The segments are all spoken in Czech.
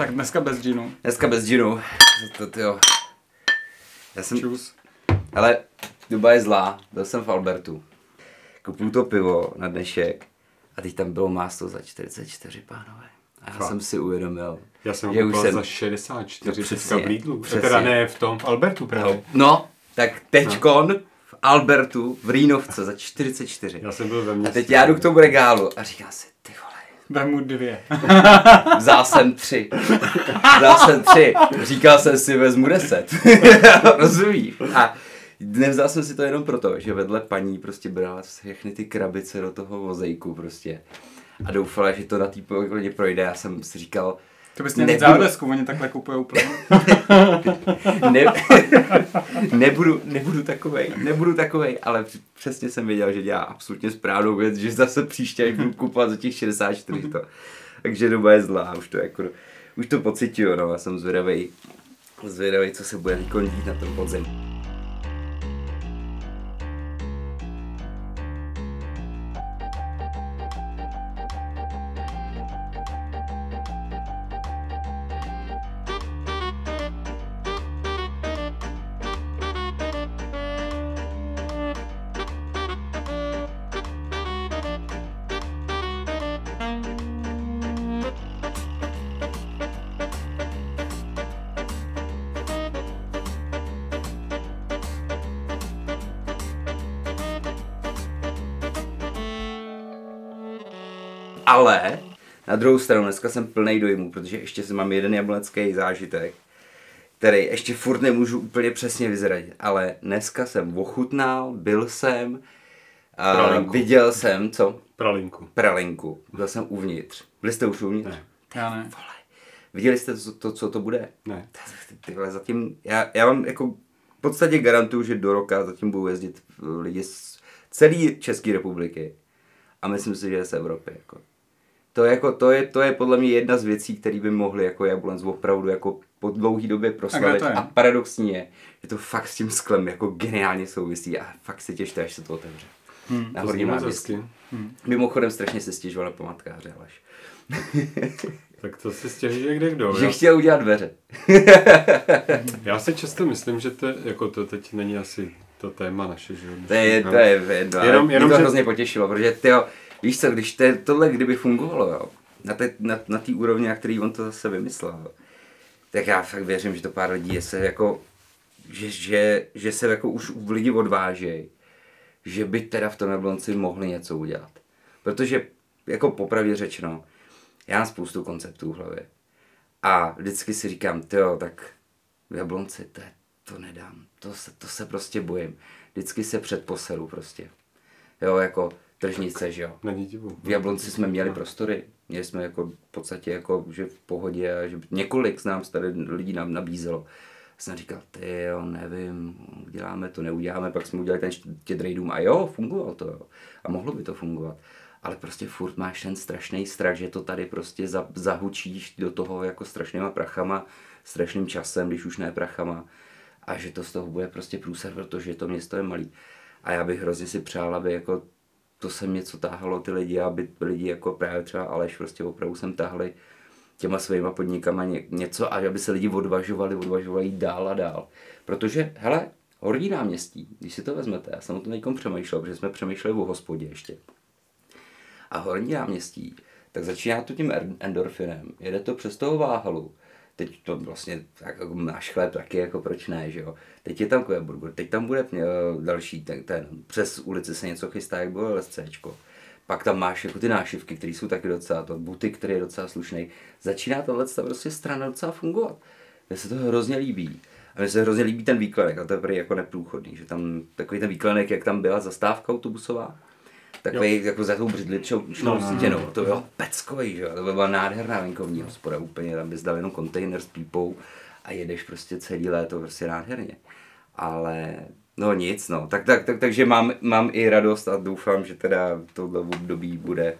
Tak dneska bez džinu. Dneska bez džinu. To, to, jo. Já jsem, Čus. ale doba je zlá. Byl jsem v Albertu. Koupil to pivo na dnešek a teď tam bylo másto za 44, pánové. A já Fakt? jsem si uvědomil, Já jsem že už jsem... za 64 No, přesně, v Lidlu. přesně. Teda ne v tom, v Albertu právě. No, tak teďkon v Albertu v Rýnovce za 44. Já jsem byl ve A městě. teď já jdu k tomu regálu a říkám si, ty vole, Vemu dvě. vzal jsem tři. Vzal jsem tři. Říkal jsem si, vezmu deset. Rozumíš? A nevzal jsem si to jenom proto, že vedle paní prostě brala všechny ty krabice do toho vozejku prostě. A doufala, že to na té projde. Já jsem si říkal, To bys měl Nebudu. závodesku, oni takhle kupují úplně. ne, nebudu, nebudu takovej, nebudu takovej, ale př- přesně jsem věděl, že dělá absolutně správnou věc, že zase příště až budu kupovat za těch 64 to. Takže doba je zlá, už to jako, už to pocituju, no, já jsem zvědavej, zvědavej, co se bude dít na tom podzim. Druhou stranu dneska jsem plný dojmu, protože ještě jsem mám jeden jablonecký zážitek, který ještě furt nemůžu úplně přesně vyzradit. Ale dneska jsem ochutnal, byl jsem, a Pralinku. viděl jsem, co? Pralinku. Pralinku. Byl jsem uvnitř. Byli jste už uvnitř? Ne. Já ne. Viděli jste, to, to, co to bude? Ne. Ty- Tyhle zatím, já, já vám jako v podstatě garantuju, že do roka zatím budou jezdit lidi z celé České republiky. A myslím si, že z Evropy. Jako. To, je jako, to, je, to je podle mě jedna z věcí, které by mohly jako Jablonec opravdu jako po dlouhé době proslavit. to je? A paradoxní je, že to fakt s tím sklem jako geniálně souvisí a fakt se těšte, až se to otevře. Hmm, na To horním náměstí. hezky. Mimochodem strašně se stěžoval na pamatkáře, Aleš. Tak to si stěží kde kdo. Že Já, chtěl udělat dveře. já si často myslím, že to, jako to teď není asi to téma naše, že. To je, to je jenom, Jenom- jenom, jenom, mě to že- hrozně potěšilo, protože tyjo, víš co, když te, tohle kdyby fungovalo, jo, na té na, na té úrovni, na který on to zase vymyslel, tak já fakt věřím, že to pár lidí se jako, že, že, že se jako už lidi odvážejí, že by teda v tom Jablonci mohli něco udělat. Protože, jako popravdě řečeno, já mám spoustu konceptů v hlavě. A vždycky si říkám, jo, tak v Jablonci, to, je- to nedám, to se, to se prostě bojím. Vždycky se předposeru prostě. Jo, jako tržnice, že jo. Není divu. V Jablonci jsme měli prostory, měli jsme jako v podstatě jako, že v pohodě a že několik z nám tady lidí nám nabízelo. Jsem říkal, ty jo, nevím, uděláme to, neuděláme, pak jsme udělali ten štědrý dům a jo, fungovalo to, jo. A mohlo by to fungovat. Ale prostě furt máš ten strašný strach, že to tady prostě za, zahučíš do toho jako strašnýma prachama, strašným časem, když už ne prachama. A že to z toho bude prostě průser, protože to město je malý. A já bych hrozně si přál, aby jako to sem něco táhalo ty lidi, aby lidi jako právě třeba Aleš prostě opravdu sem tahli těma svýma podnikama ně, něco a aby se lidi odvažovali, odvažovali dál a dál. Protože, hele, Horní náměstí, když si to vezmete, já jsem o tom teď přemýšlel, protože jsme přemýšleli o hospodě ještě. A Horní náměstí, tak začíná to tím endorfinem, jede to přes toho váhalu, teď to vlastně tak jako náš chléb taky, jako proč ne, že jo. Teď je tam Kveburger, teď tam bude eh, další, ten, ten, přes ulici se něco chystá, jak bylo LSCčko. Pak tam máš jako ty nášivky, které jsou taky docela, to buty, který je docela slušný. Začíná tahle ta prostě strana docela fungovat. Mně se to hrozně líbí. A mně se hrozně líbí ten výkladek, a to je prý jako neprůchodný, že tam takový ten výkladek, jak tam byla zastávka autobusová, takový jo. jako za tou břidličnou no, no, stěnou, to bylo peckový, že jo, to byla nádherná venkovní hospoda, úplně, tam bys dal jenom kontejner s pípou a jedeš prostě celý léto prostě nádherně. Ale no nic, no, tak, tak, tak takže mám, mám i radost a doufám, že teda tohle období bude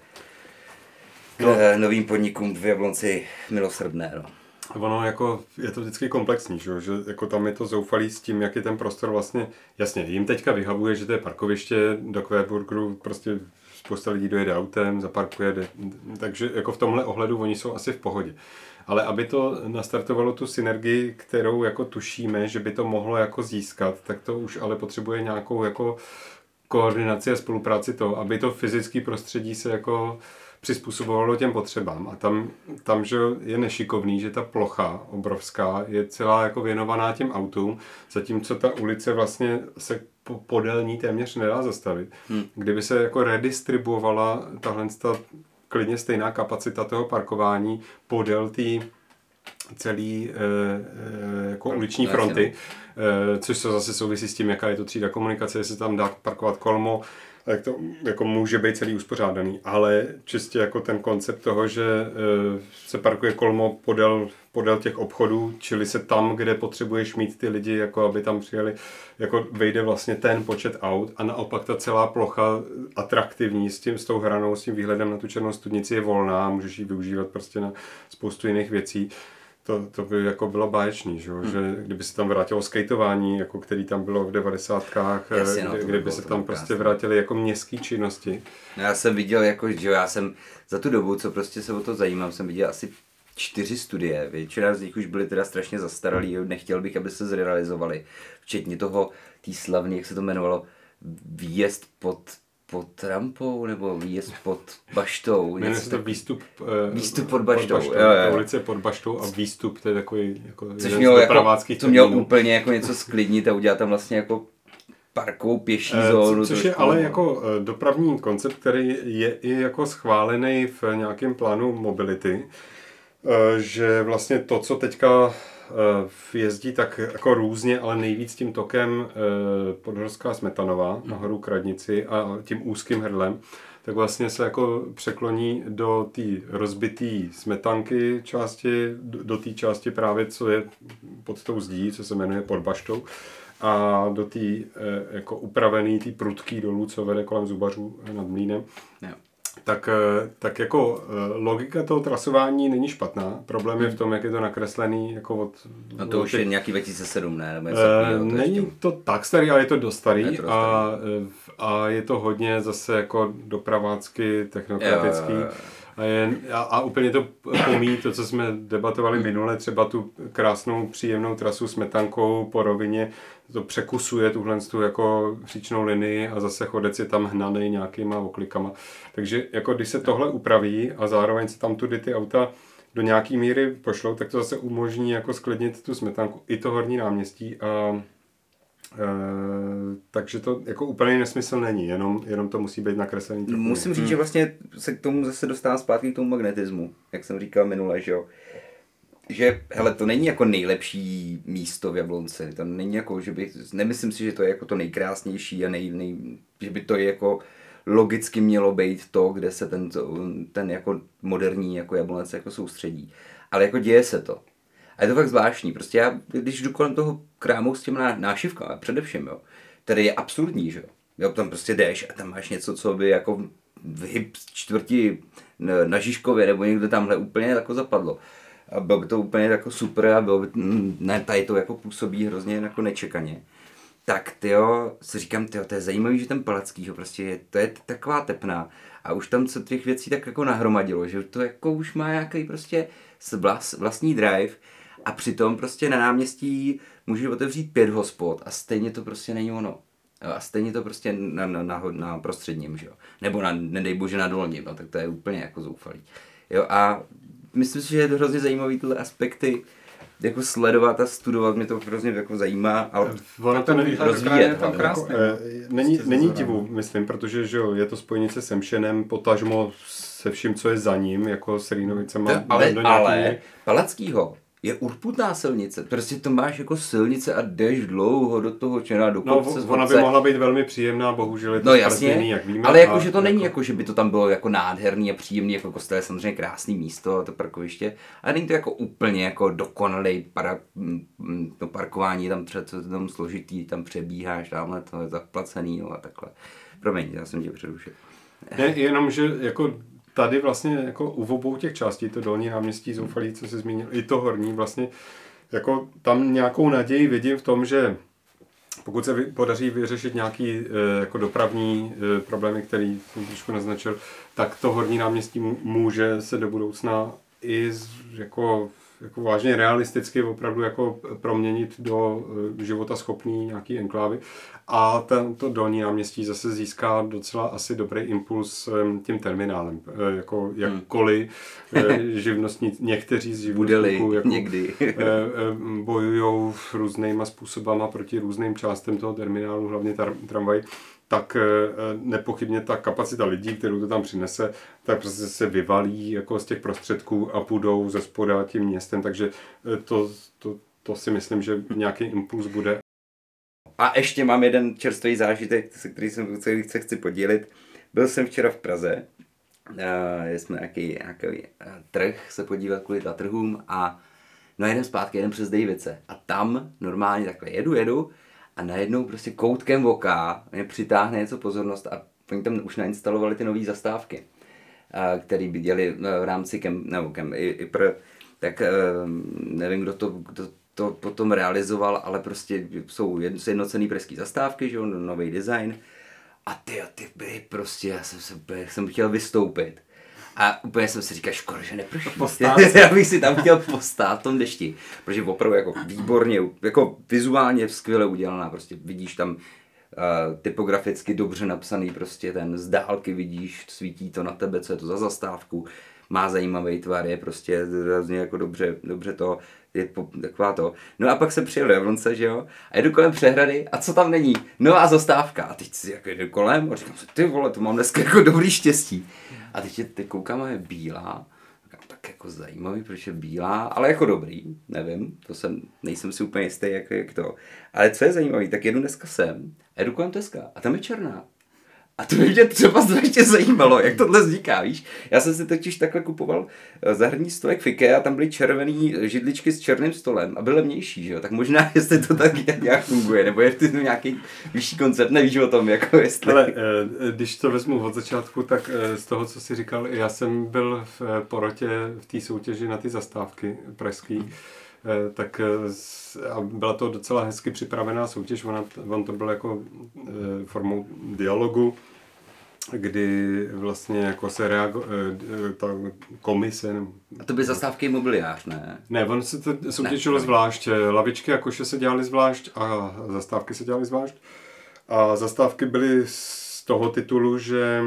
no. novým podnikům v Jablonci milosrdné, no. Ono jako, je to vždycky komplexní, že, že jako tam je to zoufalý s tím, jak je ten prostor vlastně, jasně, jim teďka vyhavuje, že to je parkoviště do Kvéburgeru, prostě spousta lidí dojede autem, zaparkuje, jde, takže jako v tomhle ohledu oni jsou asi v pohodě. ale aby to nastartovalo tu synergii, kterou jako tušíme, že by to mohlo jako získat, tak to už ale potřebuje nějakou jako koordinaci a spolupráci to, aby to fyzické prostředí se jako přizpůsobovalo těm potřebám. A tam, tam že je nešikovný, že ta plocha obrovská je celá jako věnovaná těm autům, zatímco ta ulice vlastně se podél ní téměř nedá zastavit. Hmm. Kdyby se jako redistribuovala tahle ta klidně stejná kapacita toho parkování podél té celý e, jako uliční fronty, e, což se zase souvisí s tím, jaká je to třída komunikace, jestli tam dá parkovat kolmo, tak to jako může být celý uspořádaný, ale čistě jako ten koncept toho, že e, se parkuje kolmo podél, podél těch obchodů, čili se tam, kde potřebuješ mít ty lidi, jako aby tam přijeli, jako vejde vlastně ten počet aut a naopak ta celá plocha atraktivní s tím, s tou hranou, s tím výhledem na tu černou studnici je volná, můžeš ji využívat prostě na spoustu jiných věcí to, to by jako bylo báječný, že, hmm. že kdyby se tam vrátilo skateování, jako který tam bylo v devadesátkách, Jasně, no, kdyby se tam prostě vrátily jako městské činnosti. No, já jsem viděl, jako, že já jsem za tu dobu, co prostě se o to zajímám, jsem viděl asi čtyři studie, většina z nich už byly teda strašně zastaralý, nechtěl bych, aby se zrealizovali, včetně toho, tý slavný, jak se to jmenovalo, výjezd pod pod rampou nebo výjezd pod baštou. Jmenuje se to výstup, uh, výstup pod baštou. Pod baštou. Jo, jo. ulice pod baštou a výstup, to je takový jako Což mělo, jako, to mělo úplně jako něco sklidnit a udělat tam vlastně jako parkovou pěší uh, zónu. Což je ale jako eh, dopravní koncept, který je i jako schválený v nějakém plánu mobility, že vlastně to, co teďka Eh, jezdí tak jako různě, ale nejvíc tím tokem eh, podhorská Smetanová mhm. nahoru k radnici a tím úzkým hrdlem, tak vlastně se jako překloní do té rozbité smetanky části, do té části právě, co je pod tou zdí, co se jmenuje pod baštou, a do té eh, jako upravený, té prudký dolů, co vede kolem zubařů nad mlínem. Yeah tak, eh, tak jako eh, logika toho trasování není špatná. Problém je v tom, jak je to nakreslený. Jako od, no to od už těch... je nějaký 2007, ne? Nebo uh, není to, ještě... to tak starý, ale je to dost starý. Je to dost a, a je to hodně zase jako dopravácky, technokratický. Jo, jo, jo. A, je, a, a úplně to pomí to, co jsme debatovali minule, třeba tu krásnou, příjemnou trasu s metankou po rovině, to překusuje tuhle tu jako příčnou linii a zase chodec je tam hnaný nějakýma oklikama. Takže jako když se tohle upraví a zároveň se tam tudy ty auta do nějaký míry pošlou, tak to zase umožní jako sklidnit tu smetanku i to horní náměstí a e, takže to jako úplně nesmysl není, jenom, jenom to musí být nakreslený. Trochu. Musím říct, hmm. že vlastně se k tomu zase dostávám zpátky k tomu magnetismu, jak jsem říkal minule, že jo že hele, to není jako nejlepší místo v Jablonci. To není jako, že bych, nemyslím si, že to je jako to nejkrásnější a nej, nej, že by to je jako logicky mělo být to, kde se ten, ten jako moderní jako Jablonec jako soustředí. Ale jako děje se to. A je to fakt zvláštní. Prostě já, když jdu kolem toho krámu s těmi nášivkami, především, jo, tady je absurdní, že jo. jo. tam prostě jdeš a tam máš něco, co by jako v hip čtvrti na Žižkově nebo někde tamhle úplně jako zapadlo a bylo by to úplně jako super a bylo by, mm, ne, tady to jako působí hrozně jako nečekaně. Tak tyjo, si říkám, tyjo, to je zajímavý, že ten Palackýho prostě je, to je taková tepná a už tam se těch věcí tak jako nahromadilo, že to jako už má nějaký prostě vlas, vlastní drive a přitom prostě na náměstí můžeš otevřít pět hospod a stejně to prostě není ono. A stejně to prostě na, na, na, na prostředním, že jo. Nebo na, nedej bože na dolním, no, tak to je úplně jako zoufalý. Jo, a myslím si, že je to hrozně zajímavý tyhle aspekty jako sledovat a studovat, mě to hrozně jako zajímá, ale ono to není rozvíjet. Tam krásný, jako, e, není, není divu, myslím, protože že jo, je to spojnice s Emšenem, potažmo se vším, co je za ním, jako s Rýnovicema. Ale, ale Palackýho je urputná silnice. Prostě to máš jako silnice a jdeš dlouho do toho černá do kopce. No, ona by mohla být velmi příjemná, bohužel je to no, jasně, jak víme. Ale jako, že to není jako, že by to tam bylo jako nádherný a příjemný, jako kostel je samozřejmě krásný místo a to parkoviště, ale není to jako úplně jako dokonalý para, to parkování, tam třeba to tam složitý, tam přebíháš, tamhle to je zaplacený no, a takhle. Promiň, já jsem tě přerušil. Ne, jenom, že jako tady vlastně jako u obou těch částí, to dolní náměstí zoufalí, co se zmínil, i to horní, vlastně jako tam nějakou naději vidím v tom, že pokud se podaří vyřešit nějaký e, jako dopravní e, problémy, který jsem trošku naznačil, tak to horní náměstí může se do budoucna i jako jako vážně realisticky opravdu jako proměnit do eh, života schopný nějaký enklávy. A tento dolní náměstí zase získá docela asi dobrý impuls eh, tím terminálem. Eh, Jako jakkoliv hmm. živnostní, někteří z živnostníků jako, někdy. bojují různýma způsobama proti různým částem toho terminálu, hlavně tar- tramvaj, tak eh, nepochybně ta kapacita lidí, kterou to tam přinese, tak prostě se vyvalí jako z těch prostředků a půjdou ze spoda tím městem, takže eh, to, to, to si myslím, že nějaký impuls bude. A ještě mám jeden čerstvý zážitek, se který jsem, který se chci podělit. Byl jsem včera v Praze, uh, jsme nějaký, nějaký trh se podívat kvůli trhům a no jeden zpátky, jeden přes Davice. A tam normálně takhle jedu, jedu a najednou prostě koutkem oka mě přitáhne něco pozornost a oni tam už nainstalovali ty nové zastávky, které by děli v rámci kem, nebo kem, i, i pro, tak uh, nevím, kdo to, kdo to potom realizoval, ale prostě jsou jednocený pražský zastávky, že jo, nový design. A ty, ty byly prostě, já jsem, se, jsem chtěl vystoupit. A úplně jsem si říkal, škoda, že neprší. já bych si tam chtěl postát v tom dešti. Protože opravdu jako výborně, jako vizuálně skvěle udělaná, prostě vidíš tam uh, typograficky dobře napsaný, prostě ten z dálky vidíš, svítí to na tebe, co je to za zastávku, má zajímavý tvar, je prostě hrozně jako dobře, dobře to, je po, taková to. No a pak se přijel do Jablonce, že jo, a jedu kolem přehrady a co tam není? Nová zastávka. A teď si jako jedu kolem a říkám si, ty vole, to mám dneska jako dobrý štěstí. A teď, je, teď koukám, je bílá, tak jako zajímavý, proč je bílá, ale jako dobrý, nevím, to jsem, nejsem si úplně jistý, jak, jak to. Ale co je zajímavý, tak jedu dneska sem, jedu kolem Teska a tam je černá. A to by mě třeba zvláště zajímalo, jak tohle vzniká, víš? Já jsem si totiž takhle kupoval zahrní stojek v a tam byly červený židličky s černým stolem a byl levnější, že jo? Tak možná, jestli to tak nějak funguje, nebo je to nějaký vyšší koncept, nevíš o tom, jako jestli... Ale když to vezmu od začátku, tak z toho, co jsi říkal, já jsem byl v porotě v té soutěži na ty zastávky pražský, hmm tak a byla to docela hezky připravená soutěž, ona, on to byl jako formou dialogu, kdy vlastně jako se reago, ta komise... A to by zastávky mobiliář, ne? Ne, on se to soutěžilo ne, zvlášť. Lavičky a koše se dělaly zvlášť a zastávky se dělaly zvlášť. A zastávky byly z toho titulu, že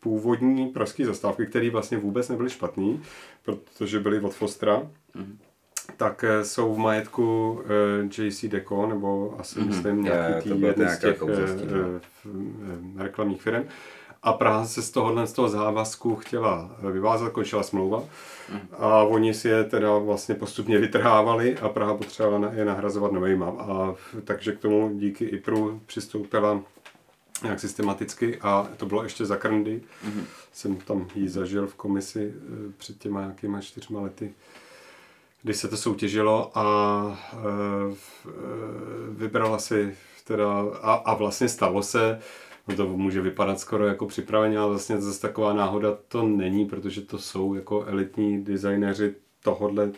původní pražské zastávky, které vlastně vůbec nebyly špatný, protože byly od Fostra, mm-hmm tak jsou v majetku uh, JC Deco, nebo asi mm-hmm. myslím nějaký tý, jeden z těch uh, uh, reklamních firm. A Praha se z tohohle z toho závazku chtěla vyvázat, končila smlouva. A oni si je teda vlastně postupně vytrhávali a Praha potřebovala je nahrazovat novejma. A takže k tomu díky IPRu přistoupila nějak systematicky a to bylo ještě za Krndy. Mm-hmm. Jsem tam jí zažil v komisi před těma nějakýma čtyřma lety když se to soutěžilo a e, vybrala si teda a, a vlastně stalo se, no to může vypadat skoro jako připraveně, ale vlastně zase taková náhoda to není, protože to jsou jako elitní designéři tohodle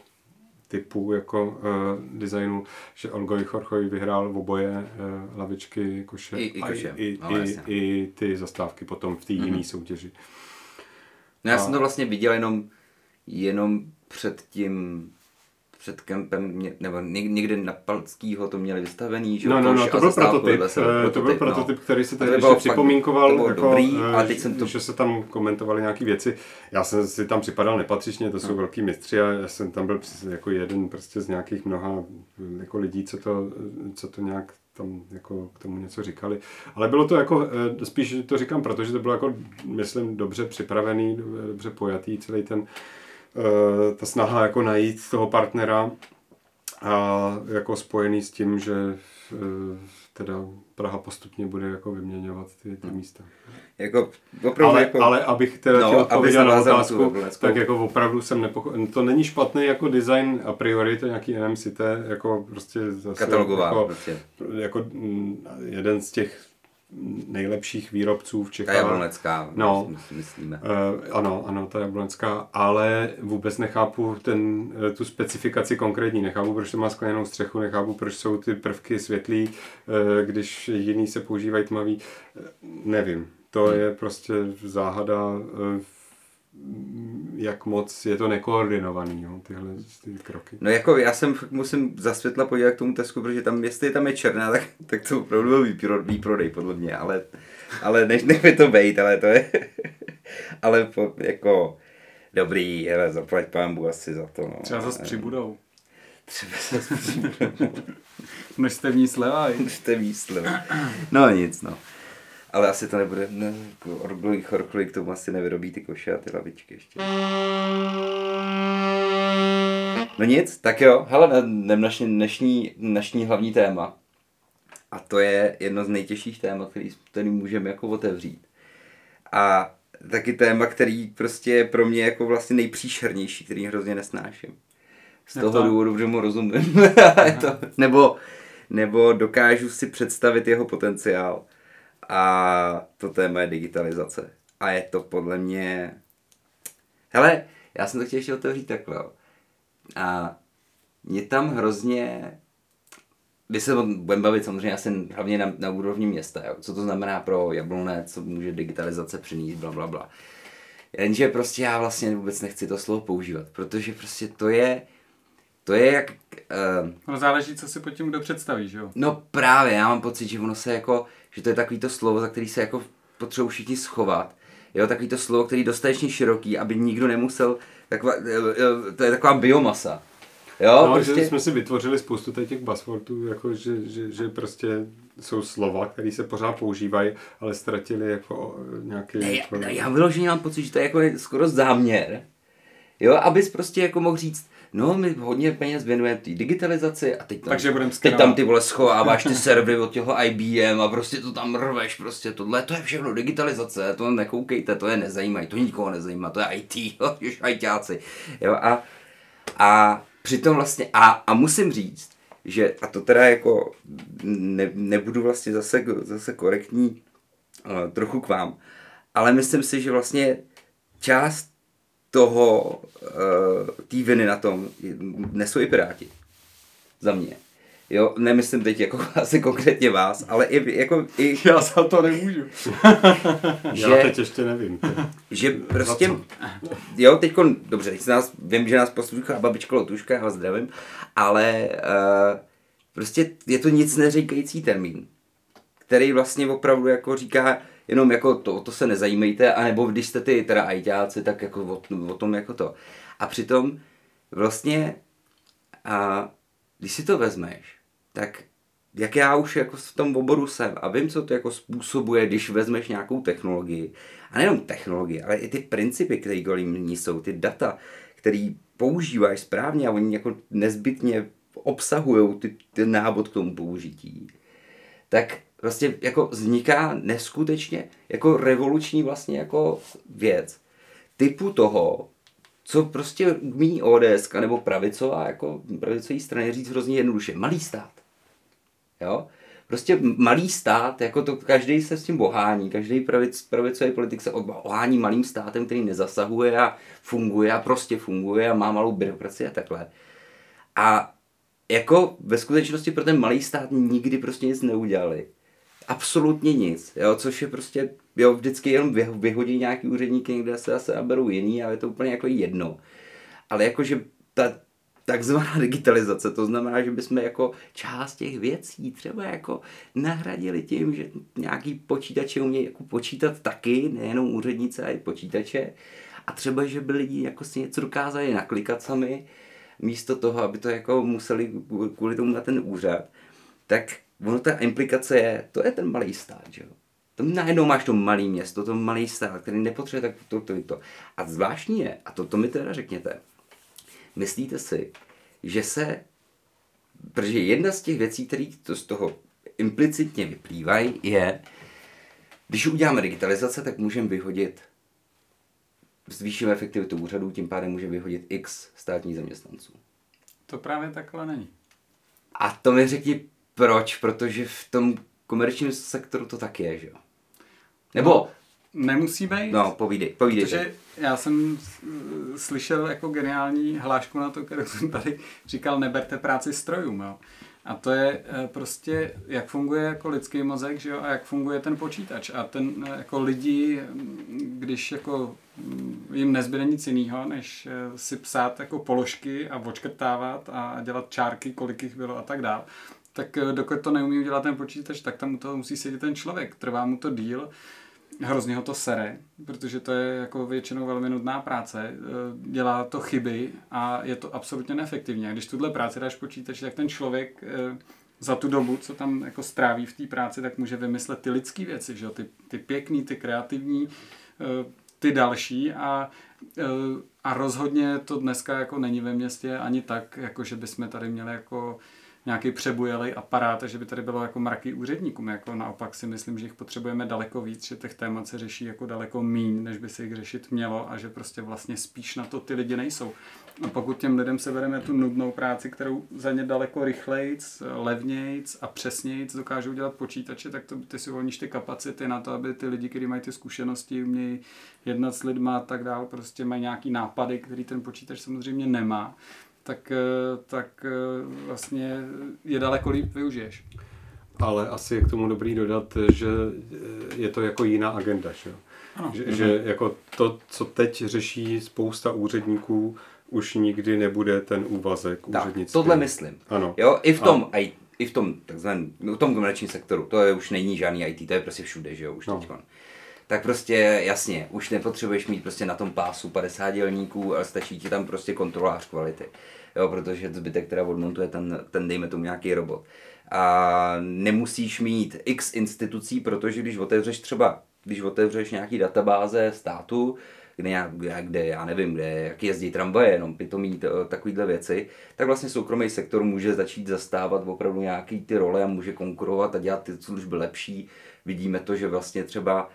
typu jako uh, designu, že Olgoj Chorchoj vyhrál v oboje uh, lavičky, koše, I, i, koše. A i, no, i, i ty zastávky potom v té mm-hmm. jiné soutěži. No já a... jsem to vlastně viděl jenom, jenom před tím před kempem, nebo někde na Palckýho to měli vystavený, že No, no, no, to byl prototyp, prototyp, to byl prototyp, no. který se tady ještě připomínkoval, to jako, dobrý, ale teď jsem to... že se tam komentovali nějaké věci. Já jsem si tam připadal nepatřičně, to jsou no. velký mistři a já jsem tam byl jako jeden prostě z nějakých mnoha jako lidí, co to, co to nějak tam jako k tomu něco říkali. Ale bylo to jako, eh, spíš to říkám, protože to bylo jako, myslím, dobře připravený, dobře pojatý celý ten Eh, ta snaha jako najít toho partnera a jako spojený s tím, že eh, teda Praha postupně bude jako vyměňovat ty, ty hmm. místa. Jako, opravdu ale, jako, ale abych teda no, odpověděl na otázku, tak jako opravdu jsem nepochopil. To není špatný jako design a priori, to nějaký NMCT, jako prostě zase Katalogová, jako, prostě. jako mm, jeden z těch nejlepších výrobců v Čechách. Ta jablonecká, no, myslíme. Uh, ano, ano, ta jablonecká, ale vůbec nechápu ten, eh, tu specifikaci konkrétní, nechápu, proč to má skleněnou střechu, nechápu, proč jsou ty prvky světlý, uh, když jiný se používají tmavý, uh, nevím. To hmm. je prostě záhada. mm, jak moc je to nekoordinovaný, jo, tyhle ty kroky. No jako já jsem musím za světla podívat k tomu Tesku, protože tam, jestli tam je černá, tak, tak to opravdu byl výpro, výprodej podle mě, ale, ale než nechme to bejt, ale to je, ale po, jako dobrý, ale zaplať pámbu asi za to. No. Třeba zase přibudou. Třeba zase Než jste v ní sleva. No nic, no. Ale asi to nebude, ne, jako orglový chorchlí k tomu asi nevyrobí ty koše a ty lavičky ještě. No nic, tak jo, hele, jdem naše dnešní, dnešní hlavní téma. A to je jedno z nejtěžších témat, který, který můžeme jako otevřít. A taky téma, který prostě je pro mě jako vlastně nejpříšernější, který hrozně nesnáším. Z toho to? důvodu, že mu rozumím. To, nebo, nebo dokážu si představit jeho potenciál. A to téma je digitalizace. A je to podle mě... Hele, já jsem to chtěl ještě otevřít takhle. A mě tam hrozně... Když se budeme bavit samozřejmě asi hlavně na, na úrovni města, jo. co to znamená pro Jablonec, co může digitalizace přinést, bla, bla, bla. Jenže prostě já vlastně vůbec nechci to slovo používat, protože prostě to je, to je jak, uh, No záleží, co si pod tím kdo představí, že jo? No právě, já mám pocit, že ono se jako, že to je takový to slovo, za který se jako potřebují všichni schovat. Jo, takový to slovo, který je dostatečně široký, aby nikdo nemusel, taková, eh, eh, to je taková biomasa. Jo, No, prostě, že jsme si vytvořili spoustu těch buzzwordů, jako že, že, že prostě jsou slova, které se pořád používají, ale ztratili jako nějaký... ne, jako, já, já vyloženě mám pocit, že to je jako skoro záměr. Jo, abys prostě jako mohl říct, no my hodně peněz věnujeme té digitalizaci a teď tam, Takže budem teď tam ty vole schováváš ty servery od těho IBM a prostě to tam rveš, prostě tohle, to je všechno digitalizace, to nekoukejte, to je nezajímají, to nikoho nezajímá, to je IT, jo, už ITáci, jo, a, a přitom vlastně, a, a musím říct, že, a to teda jako ne, nebudu vlastně zase, zase korektní uh, trochu k vám, ale myslím si, že vlastně část toho, uh, té viny na tom nesou i Piráti. Za mě. Jo, nemyslím teď jako asi konkrétně vás, ale i, jako, i Já za to nemůžu. Já že- teď ještě nevím. že prostě, jo, teďko, dobře, teď nás, vím, že nás poslouchá babička Lotuška, já vás zdravím, ale uh, prostě je to nic neříkající termín, který vlastně opravdu jako říká, jenom jako to, to se nezajímejte, anebo když jste ty teda ajťáci, tak jako o, o tom jako to. A přitom vlastně, a když si to vezmeš, tak jak já už jako v tom oboru jsem a vím, co to jako způsobuje, když vezmeš nějakou technologii, a nejenom technologie, ale i ty principy, které kolem ní jsou, ty data, které používáš správně a oni jako nezbytně obsahují ty, ty návod k tomu použití, tak vlastně jako vzniká neskutečně jako revoluční vlastně jako věc typu toho, co prostě umí ODS nebo pravicová, jako pravicový strany říct hrozně jednoduše. Malý stát. Jo? Prostě malý stát, jako to každý se s tím bohání, každý pravic, pravicový politik se ohání malým státem, který nezasahuje a funguje a prostě funguje a má malou byrokracii a takhle. A jako ve skutečnosti pro ten malý stát nikdy prostě nic neudělali. Absolutně nic, jo, což je prostě, jo, vždycky jenom vy- vyhodí nějaký úředníky, někde se zase naberou jiný, ale je to úplně jako jedno. Ale jakože ta takzvaná digitalizace, to znamená, že bychom jako část těch věcí třeba jako nahradili tím, že nějaký počítače umějí jako počítat taky, nejenom úřednice, ale i počítače. A třeba, že by lidi jako si něco dokázali naklikat sami, místo toho, aby to jako museli kvůli tomu na ten úřad, tak ono ta implikace je, to je ten malý stát, že jo. Tam najednou máš to malý město, to malý stát, který nepotřebuje tak to, to, to. A zvláštní je, a to, to mi teda řekněte, myslíte si, že se, protože jedna z těch věcí, které to z toho implicitně vyplývají, je, když uděláme digitalizace, tak můžeme vyhodit, zvýšíme efektivitu úřadů, tím pádem může vyhodit x státních zaměstnanců. To právě takhle není. A to mi řekni proč, protože v tom komerčním sektoru to tak je, že jo? Nebo, Nemusí být. no, povídej, povídej. Protože já jsem eh, slyšel jako geniální hlášku na to, kterou jsem tady říkal, neberte práci strojům. Jo. A to je eh, prostě, jak funguje jako lidský mozek, že jo, a jak funguje ten počítač. A ten eh, jako lidi, mm, když jako mm, jim nezbyde nic jiného, než si psát jako položky a očkrtávat a dělat čárky, kolik jich bylo a tak dál, tak dokud to neumí udělat ten počítač, tak tam u toho musí sedět ten člověk. Trvá mu to díl, hrozně ho to sere, protože to je jako většinou velmi nudná práce, eh, dělá to chyby a je to absolutně neefektivní. A když tuhle práci dáš počítač, tak ten člověk eh, za tu dobu, co tam jako stráví v té práci, tak může vymyslet ty lidské věci, že? Ty, ty pěkný, ty kreativní, eh, ty další a, a rozhodně to dneska jako není ve městě ani tak, jako že bychom tady měli jako nějaký přebujelý aparát, že by tady bylo jako mraky úředníků. Jako naopak si myslím, že jich potřebujeme daleko víc, že těch témat se řeší jako daleko míň, než by se jich řešit mělo a že prostě vlastně spíš na to ty lidi nejsou. A pokud těm lidem se bereme tu nudnou práci, kterou za ně daleko rychlejc, levnějc a přesnějc dokážou dělat počítače, tak to, ty si uvolníš ty kapacity na to, aby ty lidi, kteří mají ty zkušenosti, umějí jednat s lidma a tak dál, prostě mají nějaký nápady, který ten počítač samozřejmě nemá tak, eh, tak eh, vlastně je daleko líp využiješ. Ale asi je k tomu dobrý dodat, že eh, je to jako jiná agenda, že, ano. že, mhm. že jako to, co teď řeší spousta úředníků, už nikdy nebude ten úvazek tak, úřednický. tohle myslím. Ano. Jo, i v tom, a... i v tom takzvaném, v tom komerčním sektoru, to je už není žádný IT, to je prostě všude, že jo, už no. teďkon tak prostě jasně, už nepotřebuješ mít prostě na tom pásu 50 dělníků, ale stačí ti tam prostě kontrolář kvality jo, protože zbytek teda odmontuje ten, ten dejme tomu nějaký robot. A nemusíš mít x institucí, protože když otevřeš třeba, když otevřeš nějaký databáze státu, kde, nějak, kde já nevím, kde, jak jezdí tramvaje, jenom pitomí takovýhle věci, tak vlastně soukromý sektor může začít zastávat opravdu nějaký ty role a může konkurovat a dělat ty služby lepší. Vidíme to, že vlastně třeba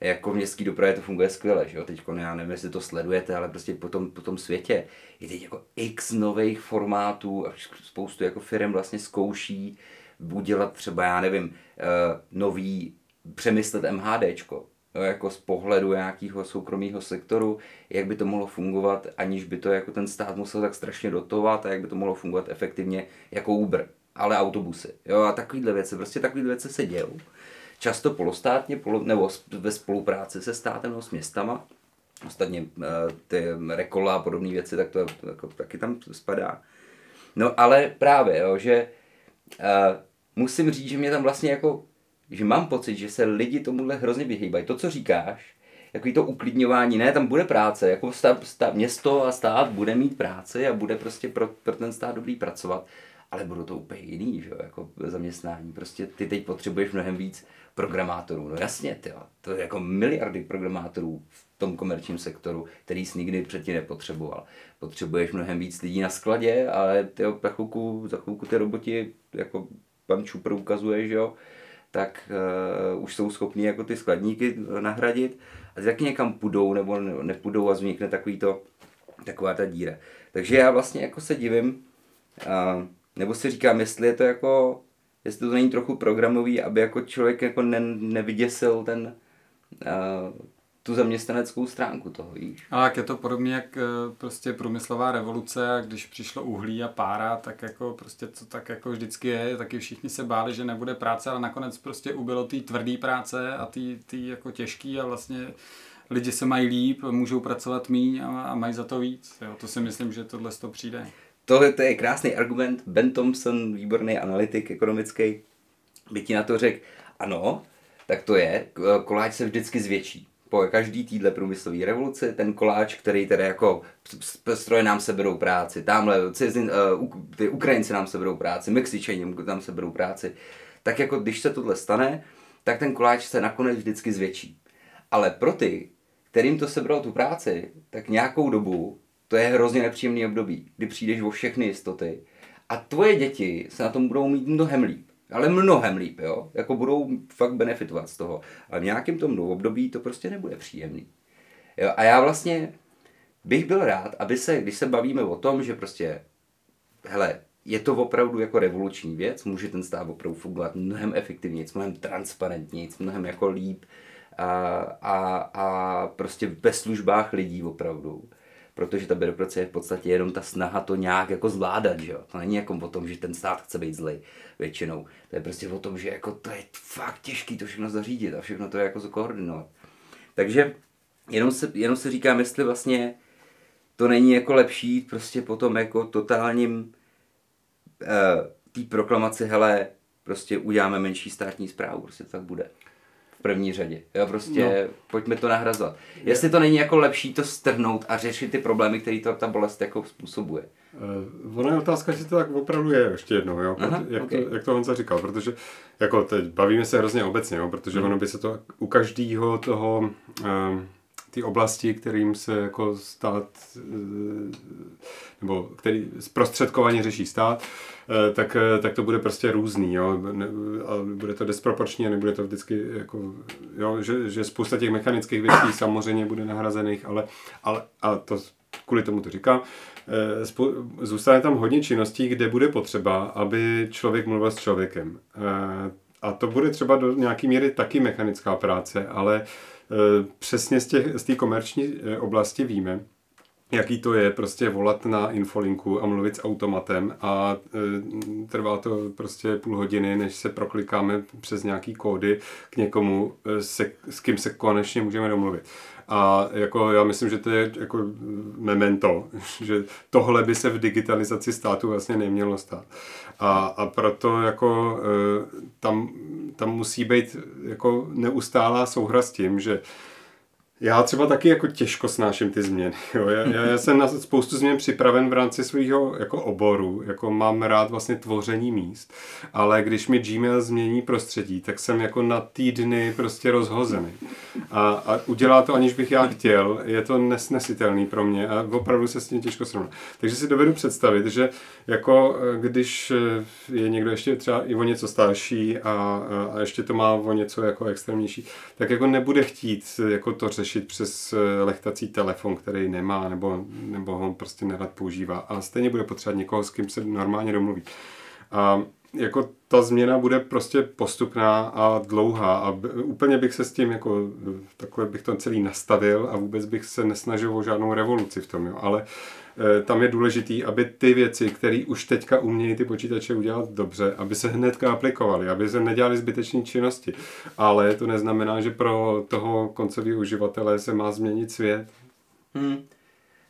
jako v městské dopravě to funguje skvěle, že jo? Teď já nevím, jestli to sledujete, ale prostě po tom, po tom světě je teď jako x nových formátů a spoustu jako firm vlastně zkouší udělat třeba, já nevím, uh, nový, přemyslet MHDčko, jako z pohledu nějakého soukromého sektoru, jak by to mohlo fungovat, aniž by to jako ten stát musel tak strašně dotovat a jak by to mohlo fungovat efektivně jako Uber, ale autobusy. Jo, a takovýhle věci, prostě takovýhle věci se dějou často polostátně polo, nebo ve spolupráci se státem nebo s městama. Ostatně eh, ty rekola a podobné věci, tak to, jako, taky tam spadá. No ale právě, jo, že uh, musím říct, že mě tam vlastně jako, že mám pocit, že se lidi tomuhle hrozně vyhýbají. To, co říkáš, jako to uklidňování, ne, tam bude práce, jako stav, stav, město a stát bude mít práci a bude prostě pro, pro ten stát dobrý pracovat, ale budou to úplně jiný, že jo, jako zaměstnání. Prostě ty teď potřebuješ mnohem víc programátorů. No jasně, tyjo, to je jako miliardy programátorů v tom komerčním sektoru, který jsi nikdy předtím nepotřeboval. Potřebuješ mnohem víc lidí na skladě, ale tyjo, za chvilku, za chvilku ty roboti, jako pan Čupr ukazuje, že jo, tak uh, už jsou schopní jako ty skladníky nahradit a taky někam půjdou nebo nepůjdou a vznikne takový to, taková ta díra. Takže já vlastně jako se divím, uh, nebo si říkám, jestli je to jako jestli to není trochu programový, aby jako člověk jako ne, nevyděsil ten, uh, tu zaměstnaneckou stránku toho, víš. Ale jak je to podobně jak uh, prostě průmyslová revoluce a když přišlo uhlí a pára, tak jako prostě co tak jako vždycky je, taky všichni se báli, že nebude práce, ale nakonec prostě ubylo té tvrdé práce a ty jako těžký a vlastně lidi se mají líp, můžou pracovat míň a, a mají za to víc. Jo. To si myslím, že tohle toho přijde. Tohle to je krásný argument. Ben Thompson, výborný analytik ekonomický, by ti na to řekl, ano, tak to je, koláč se vždycky zvětší. Po každý týdle průmyslové revoluce, ten koláč, který tedy jako stroje nám seberou práci, tamhle cizin, uh, ty Ukrajinci nám seberou práci, Mexičani nám seberou práci, tak jako když se tohle stane, tak ten koláč se nakonec vždycky zvětší. Ale pro ty, kterým to sebralo tu práci, tak nějakou dobu to je hrozně nepříjemný období, kdy přijdeš o všechny jistoty a tvoje děti se na tom budou mít mnohem líp. Ale mnohem líp, jo? Jako budou fakt benefitovat z toho. Ale v nějakém tom období to prostě nebude příjemný. Jo? A já vlastně bych byl rád, aby se, když se bavíme o tom, že prostě, hele, je to opravdu jako revoluční věc, může ten stát opravdu fungovat mnohem efektivněji, mnohem transparentněji, mnohem jako líp a, a, a prostě ve službách lidí opravdu protože ta byrokracie je v podstatě jenom ta snaha to nějak jako zvládat, že jo. To není jako o tom, že ten stát chce být zlej většinou. To je prostě o tom, že jako to je fakt těžký to všechno zařídit a všechno to je jako zakoordinovat. Takže jenom se, jenom se říkám, jestli vlastně to není jako lepší prostě potom jako totálním uh, té proklamaci, hele, prostě uděláme menší státní zprávu, prostě to tak bude. První řadě. Jo, prostě no. pojďme to nahrazovat. Je. Jestli to není jako lepší to strhnout a řešit ty problémy, které to ta bolest jako způsobuje. Uh, ona je otázka, že to tak opravdu je ještě jednou, jo? Aha, jak, okay. to, jak to Honza říkal, protože jako teď bavíme se hrozně obecně, jo? protože hmm. ono by se to u každého toho um, ty oblasti, kterým se jako stát, eh, nebo který zprostředkovaně řeší stát, eh, tak, eh, tak to bude prostě různý, jo? A bude to disproporčně, nebude to vždycky jako, jo? Že, že spousta těch mechanických věcí samozřejmě bude nahrazených, ale, ale a to kvůli tomu to říkám, zůstane tam hodně činností, kde bude potřeba, aby člověk mluvil s člověkem. A to bude třeba do nějaké míry taky mechanická práce, ale přesně z, těch, z té komerční eh, oblasti víme, jaký to je prostě volat na infolinku a mluvit s automatem a e, trvá to prostě půl hodiny, než se proklikáme přes nějaký kódy k někomu, se, s kým se konečně můžeme domluvit. A jako já myslím, že to je jako memento, že tohle by se v digitalizaci státu vlastně nemělo stát. A, a proto jako e, tam, tam musí být jako neustálá souhra s tím, že já třeba taky jako těžko snáším ty změny. Jo. Já, já, já jsem na spoustu změn připraven v rámci svého jako oboru, jako mám rád vlastně tvoření míst, ale když mi Gmail změní prostředí, tak jsem jako na týdny prostě rozhozený. A, a udělá to, aniž bych já chtěl, je to nesnesitelný pro mě a opravdu se s tím těžko srovnat. Takže si dovedu představit, že jako eh, když eh, je někdo ještě třeba i o něco starší a, a ještě to má o něco jako extrémnější, tak jako nebude chtít jako to řešit řešit přes eh, lechtací telefon, který nemá, nebo, nebo ho prostě nerad používá. A stejně bude potřebovat někoho, s kým se normálně domluví. A jako ta změna bude prostě postupná a dlouhá a b- úplně bych se s tím jako takhle bych to celý nastavil a vůbec bych se nesnažil o žádnou revoluci v tom, jo. ale tam je důležitý, aby ty věci, které už teďka umějí ty počítače udělat dobře, aby se hnedka aplikovaly, aby se nedělali zbytečné činnosti. Ale to neznamená, že pro toho koncového uživatele se má změnit svět. Hmm.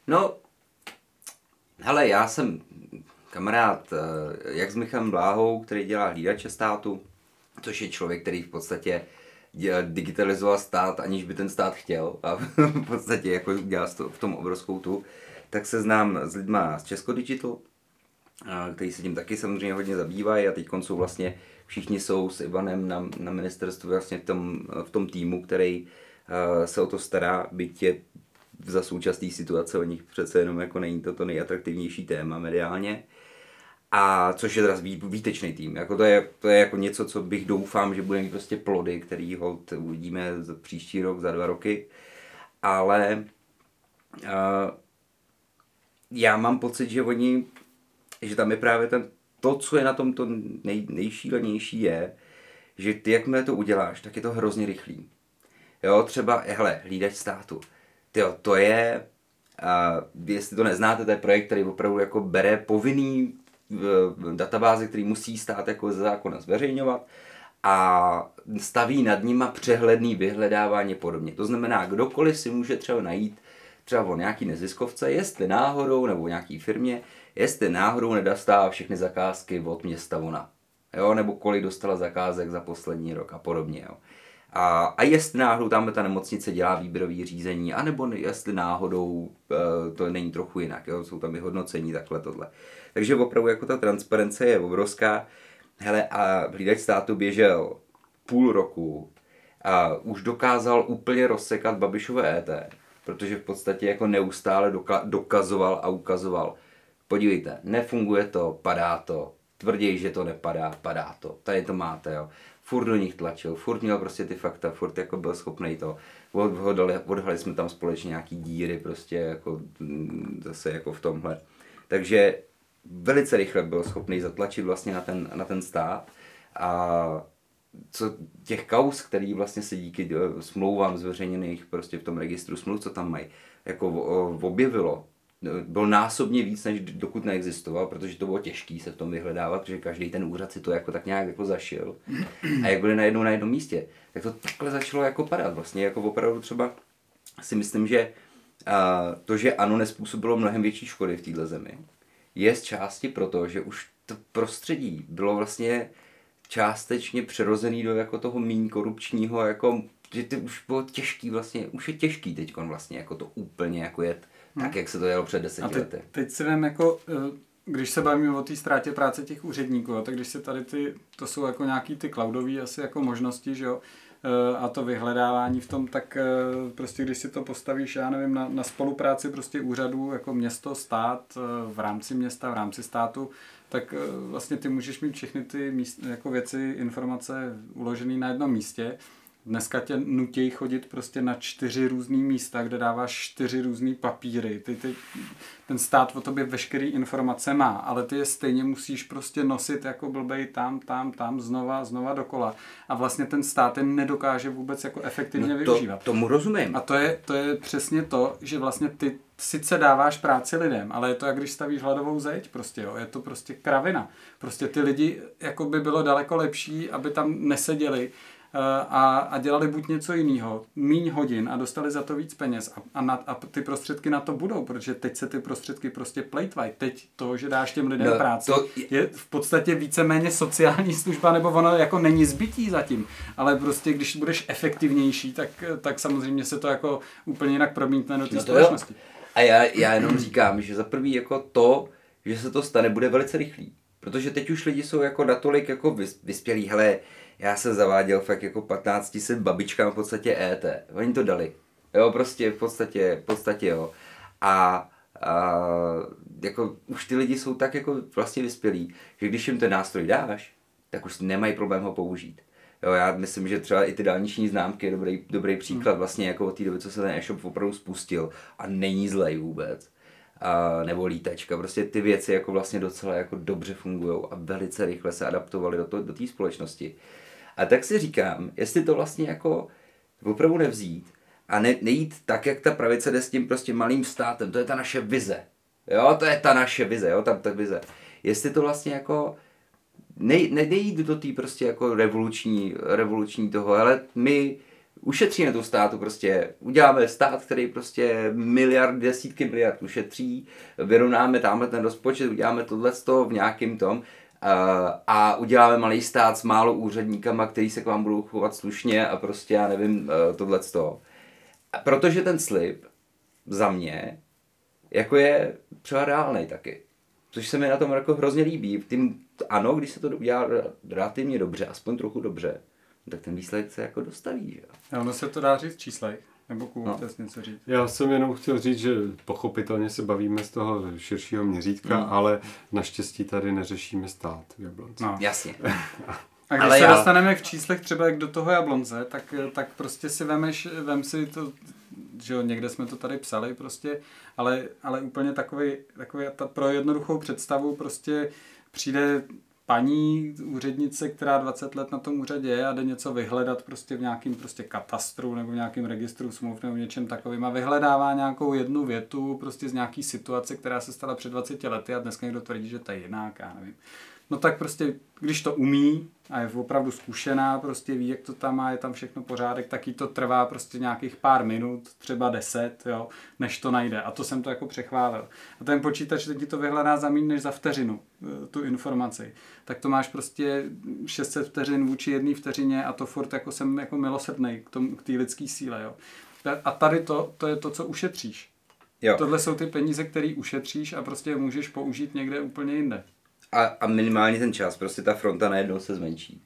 No, hele, já jsem kamarád eh, jak s Michalem Bláhou, který dělá hlídače státu, což je člověk, který v podstatě digitalizoval stát, aniž by ten stát chtěl a v podstatě jako dělá v tom obrovskou tu, tak se znám s lidma z Česko Digital, který se tím taky samozřejmě hodně zabývají a teď jsou vlastně všichni jsou s Ivanem na, na ministerstvu vlastně v tom, v tom týmu, který se o to stará, byť je za současné situace o nich přece jenom jako není to to nejatraktivnější téma mediálně. A což je teda výtečný tým. Jako to, je, to je jako něco, co bych doufám, že bude mít prostě plody, který ho uvidíme za příští rok, za dva roky. Ale uh, já mám pocit, že oni, že tam je právě ten, to, co je na tom to nej, nejšílenější je, že ty, jakmile to uděláš, tak je to hrozně rychlý. Jo, třeba, hele, hlídač státu. Tyjo, to je, uh, jestli to neznáte, to je projekt, který opravdu jako bere povinný databáze, který musí stát jako ze zákona zveřejňovat a staví nad nima přehledný vyhledávání podobně. To znamená, kdokoliv si může třeba najít třeba o nějaký neziskovce, jestli náhodou, nebo nějaký firmě, jestli náhodou nedostává všechny zakázky od města ona. Jo, nebo kolik dostala zakázek za poslední rok a podobně. Jo. A, a jestli náhodou tam ta nemocnice dělá výběrový řízení, anebo jestli náhodou e, to není trochu jinak, jo, jsou tam i hodnocení, takhle tohle. Takže opravdu jako ta transparence je obrovská. Hele, a hlídač státu běžel půl roku a už dokázal úplně rozsekat Babišové ET, protože v podstatě jako neustále doka- dokazoval a ukazoval. Podívejte, nefunguje to, padá to, tvrdí, že to nepadá, padá to. Tady to máte, jo. Furt do nich tlačil, furt měl prostě ty fakta, furt jako byl schopný to. Odhali, odhali jsme tam společně nějaký díry, prostě jako mm, zase jako v tomhle. Takže velice rychle byl schopný zatlačit vlastně na ten, na ten stát a co těch kaus, který vlastně se díky eh, smlouvám zveřejněných prostě v tom registru smluv, co tam mají, jako objevilo, byl násobně víc, než dokud neexistoval, protože to bylo těžké se v tom vyhledávat, protože každý ten úřad si to jako tak nějak jako zašil. A jak byli najednou na jednom místě, tak to takhle začalo jako padat. Vlastně jako opravdu třeba si myslím, že to, že ANO nespůsobilo mnohem větší škody v této zemi, je z části proto, že už to prostředí bylo vlastně částečně přirozený do jako toho méně korupčního, jako, že to už bylo těžký vlastně, už je těžký teď vlastně jako to úplně jako jet hmm. tak, jak se to jelo před deseti teď, lety. Teď si vím jako, eh, když se bavíme o té ztrátě práce těch úředníků, tak když se tady ty, to jsou jako nějaký ty cloudové asi jako možnosti, že jo, eh, a to vyhledávání v tom, tak eh, prostě když si to postavíš, já nevím, na, na spolupráci prostě úřadů, jako město, stát, v rámci města, v rámci státu, tak vlastně ty můžeš mít všechny ty míst, jako věci, informace uložené na jednom místě Dneska tě nutějí chodit prostě na čtyři různý místa, kde dáváš čtyři různý papíry. Ty, ty, ten stát o tobě veškerý informace má, ale ty je stejně musíš prostě nosit jako blbej tam, tam, tam, znova, znova dokola. A vlastně ten stát je nedokáže vůbec jako efektivně no to, využívat. Tomu rozumím. A to je, to je přesně to, že vlastně ty sice dáváš práci lidem, ale je to, jak když stavíš hladovou zeď, prostě jo, je to prostě kravina. Prostě ty lidi, jako by bylo daleko lepší, aby tam neseděli, a, a dělali buď něco jiného, míň hodin a dostali za to víc peněz a, a, na, a ty prostředky na to budou, protože teď se ty prostředky prostě plejtvají. Teď to, že dáš těm lidem no, práci, to... je v podstatě víceméně sociální služba, nebo ono jako není zbytí zatím, ale prostě když budeš efektivnější, tak, tak samozřejmě se to jako úplně jinak promítne do té no společnosti. Jo. A já, já jenom říkám, že za prvý jako to, že se to stane, bude velice rychlý. Protože teď už lidi jsou jako natolik jako vyspělí, hele, já jsem zaváděl fakt jako 15 set babičkám v podstatě ET. Oni to dali. Jo, prostě v podstatě, v podstatě jo. A, a jako už ty lidi jsou tak jako vlastně vyspělí, že když jim ten nástroj dáš, tak už nemají problém ho použít. Jo, já myslím, že třeba i ty dálniční známky je dobrý, dobrý příklad hmm. vlastně jako od té doby, co se ten e-shop opravdu spustil a není zlej vůbec. A, nebo lítačka, prostě ty věci jako vlastně docela jako dobře fungují a velice rychle se adaptovaly do, to, do té společnosti. A tak si říkám, jestli to vlastně jako opravdu nevzít a ne, nejít tak, jak ta pravice jde s tím prostě malým státem, to je ta naše vize. Jo, to je ta naše vize, jo, tam ta vize. Jestli to vlastně jako nej, nejít do té prostě jako revoluční, revoluční toho, ale my ušetříme tu státu prostě, uděláme stát, který prostě miliard, desítky miliard ušetří, vyrovnáme tamhle ten rozpočet, uděláme tohle v nějakým tom a uděláme malý stát s málo úředníkama, který se k vám budou chovat slušně a prostě, já nevím, eh, tohle to. Protože ten slib za mě jako je třeba reálný taky. Což se mi na tom jako hrozně líbí. Tím, ano, když se to udělá relativně dobře, aspoň trochu dobře, tak ten výsledek se jako dostaví. Že? Ono se to dá říct číslech. Nebo Kubu, no. něco říct? Já jsem jenom chtěl říct, že pochopitelně se bavíme z toho širšího měřítka, mm. ale naštěstí tady neřešíme stát v Jablonci. No. Jasně. A když ale se já... dostaneme v číslech třeba jak do toho Jablonce, tak, tak prostě si vemeš, vem si to, že jo, někde jsme to tady psali prostě, ale, ale úplně takový, takový ta, pro jednoduchou představu prostě přijde paní úřednice, která 20 let na tom úřadě je a jde něco vyhledat prostě v nějakým prostě katastru nebo v nějakém registru smluv nebo něčem takovým a vyhledává nějakou jednu větu prostě z nějaký situace, která se stala před 20 lety a dneska někdo tvrdí, že to je jinak, já nevím. No tak prostě, když to umí a je opravdu zkušená, prostě ví, jak to tam má, je tam všechno pořádek, tak jí to trvá prostě nějakých pár minut, třeba deset, jo, než to najde. A to jsem to jako přechválil. A ten počítač teď ti to vyhledá za méně než za vteřinu, eh, tu informaci. Tak to máš prostě 600 vteřin vůči jedné vteřině a to furt jako jsem jako milosrdnej k, tomu, k té lidské síle, jo. A tady to, to je to, co ušetříš. Jo. Tohle jsou ty peníze, které ušetříš a prostě je můžeš použít někde úplně jinde a, a minimálně ten čas, prostě ta fronta najednou se zmenší.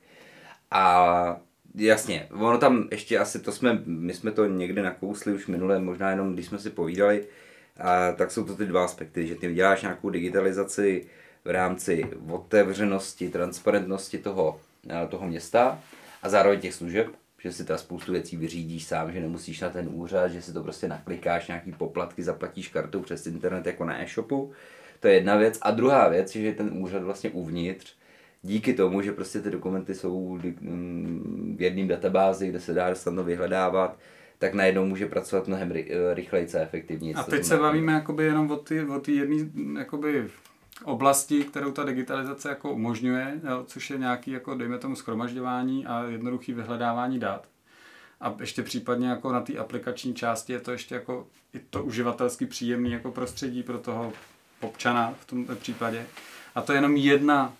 A jasně, ono tam ještě asi, to jsme, my jsme to někde nakousli už minule, možná jenom když jsme si povídali, a, tak jsou to ty dva aspekty, že ty děláš nějakou digitalizaci v rámci otevřenosti, transparentnosti toho, toho města a zároveň těch služeb, že si ta spoustu věcí vyřídíš sám, že nemusíš na ten úřad, že si to prostě naklikáš, nějaký poplatky zaplatíš kartou přes internet jako na e-shopu to je jedna věc. A druhá věc, že ten úřad vlastně uvnitř, díky tomu, že prostě ty dokumenty jsou mm, v jedné databázi, kde se dá snadno vyhledávat, tak najednou může pracovat mnohem ry- rychleji a efektivněji. A teď se bavíme jakoby jenom o ty, o ty jedné jakoby oblasti, kterou ta digitalizace jako umožňuje, jo, což je nějaký, jako dejme tomu, schromažďování a jednoduchý vyhledávání dat. A ještě případně jako na té aplikační části je to ještě jako i to uživatelsky příjemný jako prostředí pro toho občana v tomto případě. A to je jenom jedna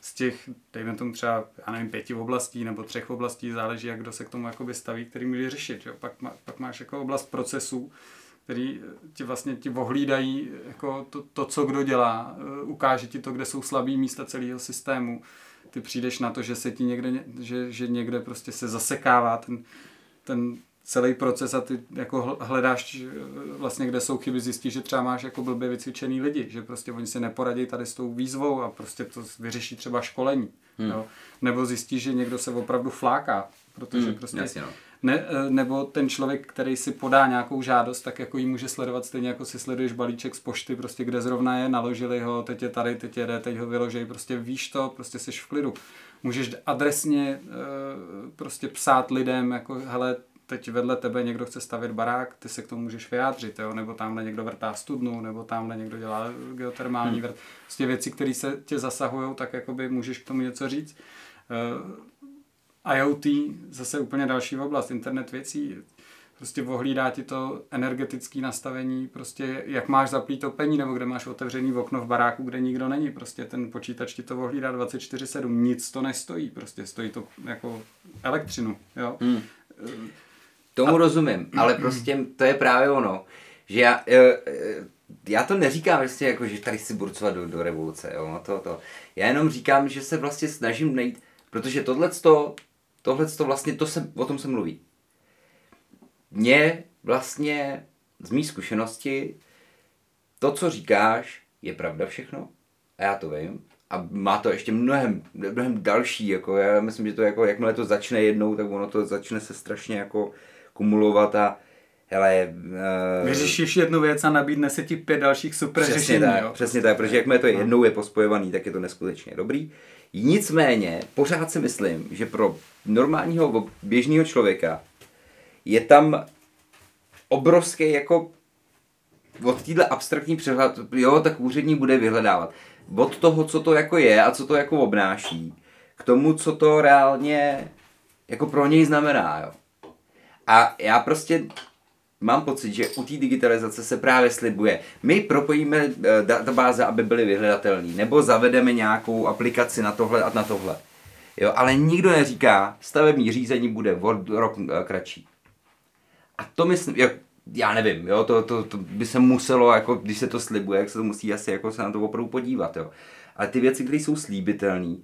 z těch, dejme tomu třeba, já nevím, pěti oblastí nebo třech oblastí, záleží, jak kdo se k tomu jakoby staví, který může řešit. Jo. Pak, má, pak máš jako oblast procesů, který ti vlastně ti ohlídají jako to, to, co kdo dělá, eh, ukáže ti to, kde jsou slabý místa celého systému. Ty přijdeš na to, že se ti někde, že, že někde prostě se zasekává ten, ten celý proces a ty jako hl- hledáš eh, vlastně, kde jsou chyby, zjistíš, že třeba máš jako blbě vycvičený lidi, že prostě oni si neporadí tady s tou výzvou a prostě to vyřeší třeba školení. Hmm. Jo? Nebo zjistíš, že někdo se opravdu fláká, protože Hmm, prostě jasně, no. ne, eh, nebo ten člověk, který si podá nějakou žádost, tak jako ji může sledovat stejně jako si sleduješ balíček z pošty, prostě kde zrovna je, naložili ho, teď je tady, teď jede, teď ho vyložej, prostě víš to, prostě jsi v klidu. Můžeš adresně eh, prostě psát lidem, jako hele, teď vedle tebe někdo chce stavět barák, ty se k tomu můžeš vyjádřit, jo? nebo tamhle někdo vrtá studnu, nebo tamhle někdo dělá geotermální hmm. vrt. Prostě věci, které se tě zasahují, tak jakoby můžeš k tomu něco říct. Eh, IoT, zase úplně další oblast, internet věcí, prostě ohlídá ti to energetické nastavení, prostě jak máš zaplý topení, nebo kde máš otevřený okno v baráku, kde nikdo není, prostě ten počítač ti to ohlídá 24-7, nic to nestojí, prostě stojí to jako elektřinu, jo. Hmm. Tomu a... rozumím, ale prostě to je právě ono, že já, eh, eh, já to neříkám vlastně jako, že tady chci burcovat do, do revoluce, jo, no to, to. Já jenom říkám, že se vlastně snažím najít, protože tohleto, tohleto vlastně, to se, o tom se mluví. Mně vlastně z mý zkušenosti to, co říkáš, je pravda všechno a já to vím. A má to ještě mnohem, mnohem další, jako já myslím, že to jako, jakmile to začne jednou, tak ono to začne se strašně jako kumulovat a hele... Uh, Vyřešíš jednu věc a nabídne se ti pět dalších super přesně řešení, tak, jo? Přesně tak, protože jakmile to jednou je pospojovaný, tak je to neskutečně dobrý. Nicméně, pořád si myslím, že pro normálního běžného člověka je tam obrovský jako od téhle abstraktní přehled, jo, tak úředník bude vyhledávat. Od toho, co to jako je a co to jako obnáší, k tomu, co to reálně jako pro něj znamená, jo. A já prostě mám pocit, že u té digitalizace se právě slibuje, my propojíme eh, databáze, aby byly vyhledatelné, nebo zavedeme nějakou aplikaci na tohle a na tohle. Jo, ale nikdo neříká, stavební řízení bude od rok eh, kratší. A to myslím, jak, já nevím, jo, to, to, to, by se muselo, jako, když se to slibuje, jak se to musí asi jako se na to opravdu podívat, jo. Ale ty věci, které jsou slíbitelné,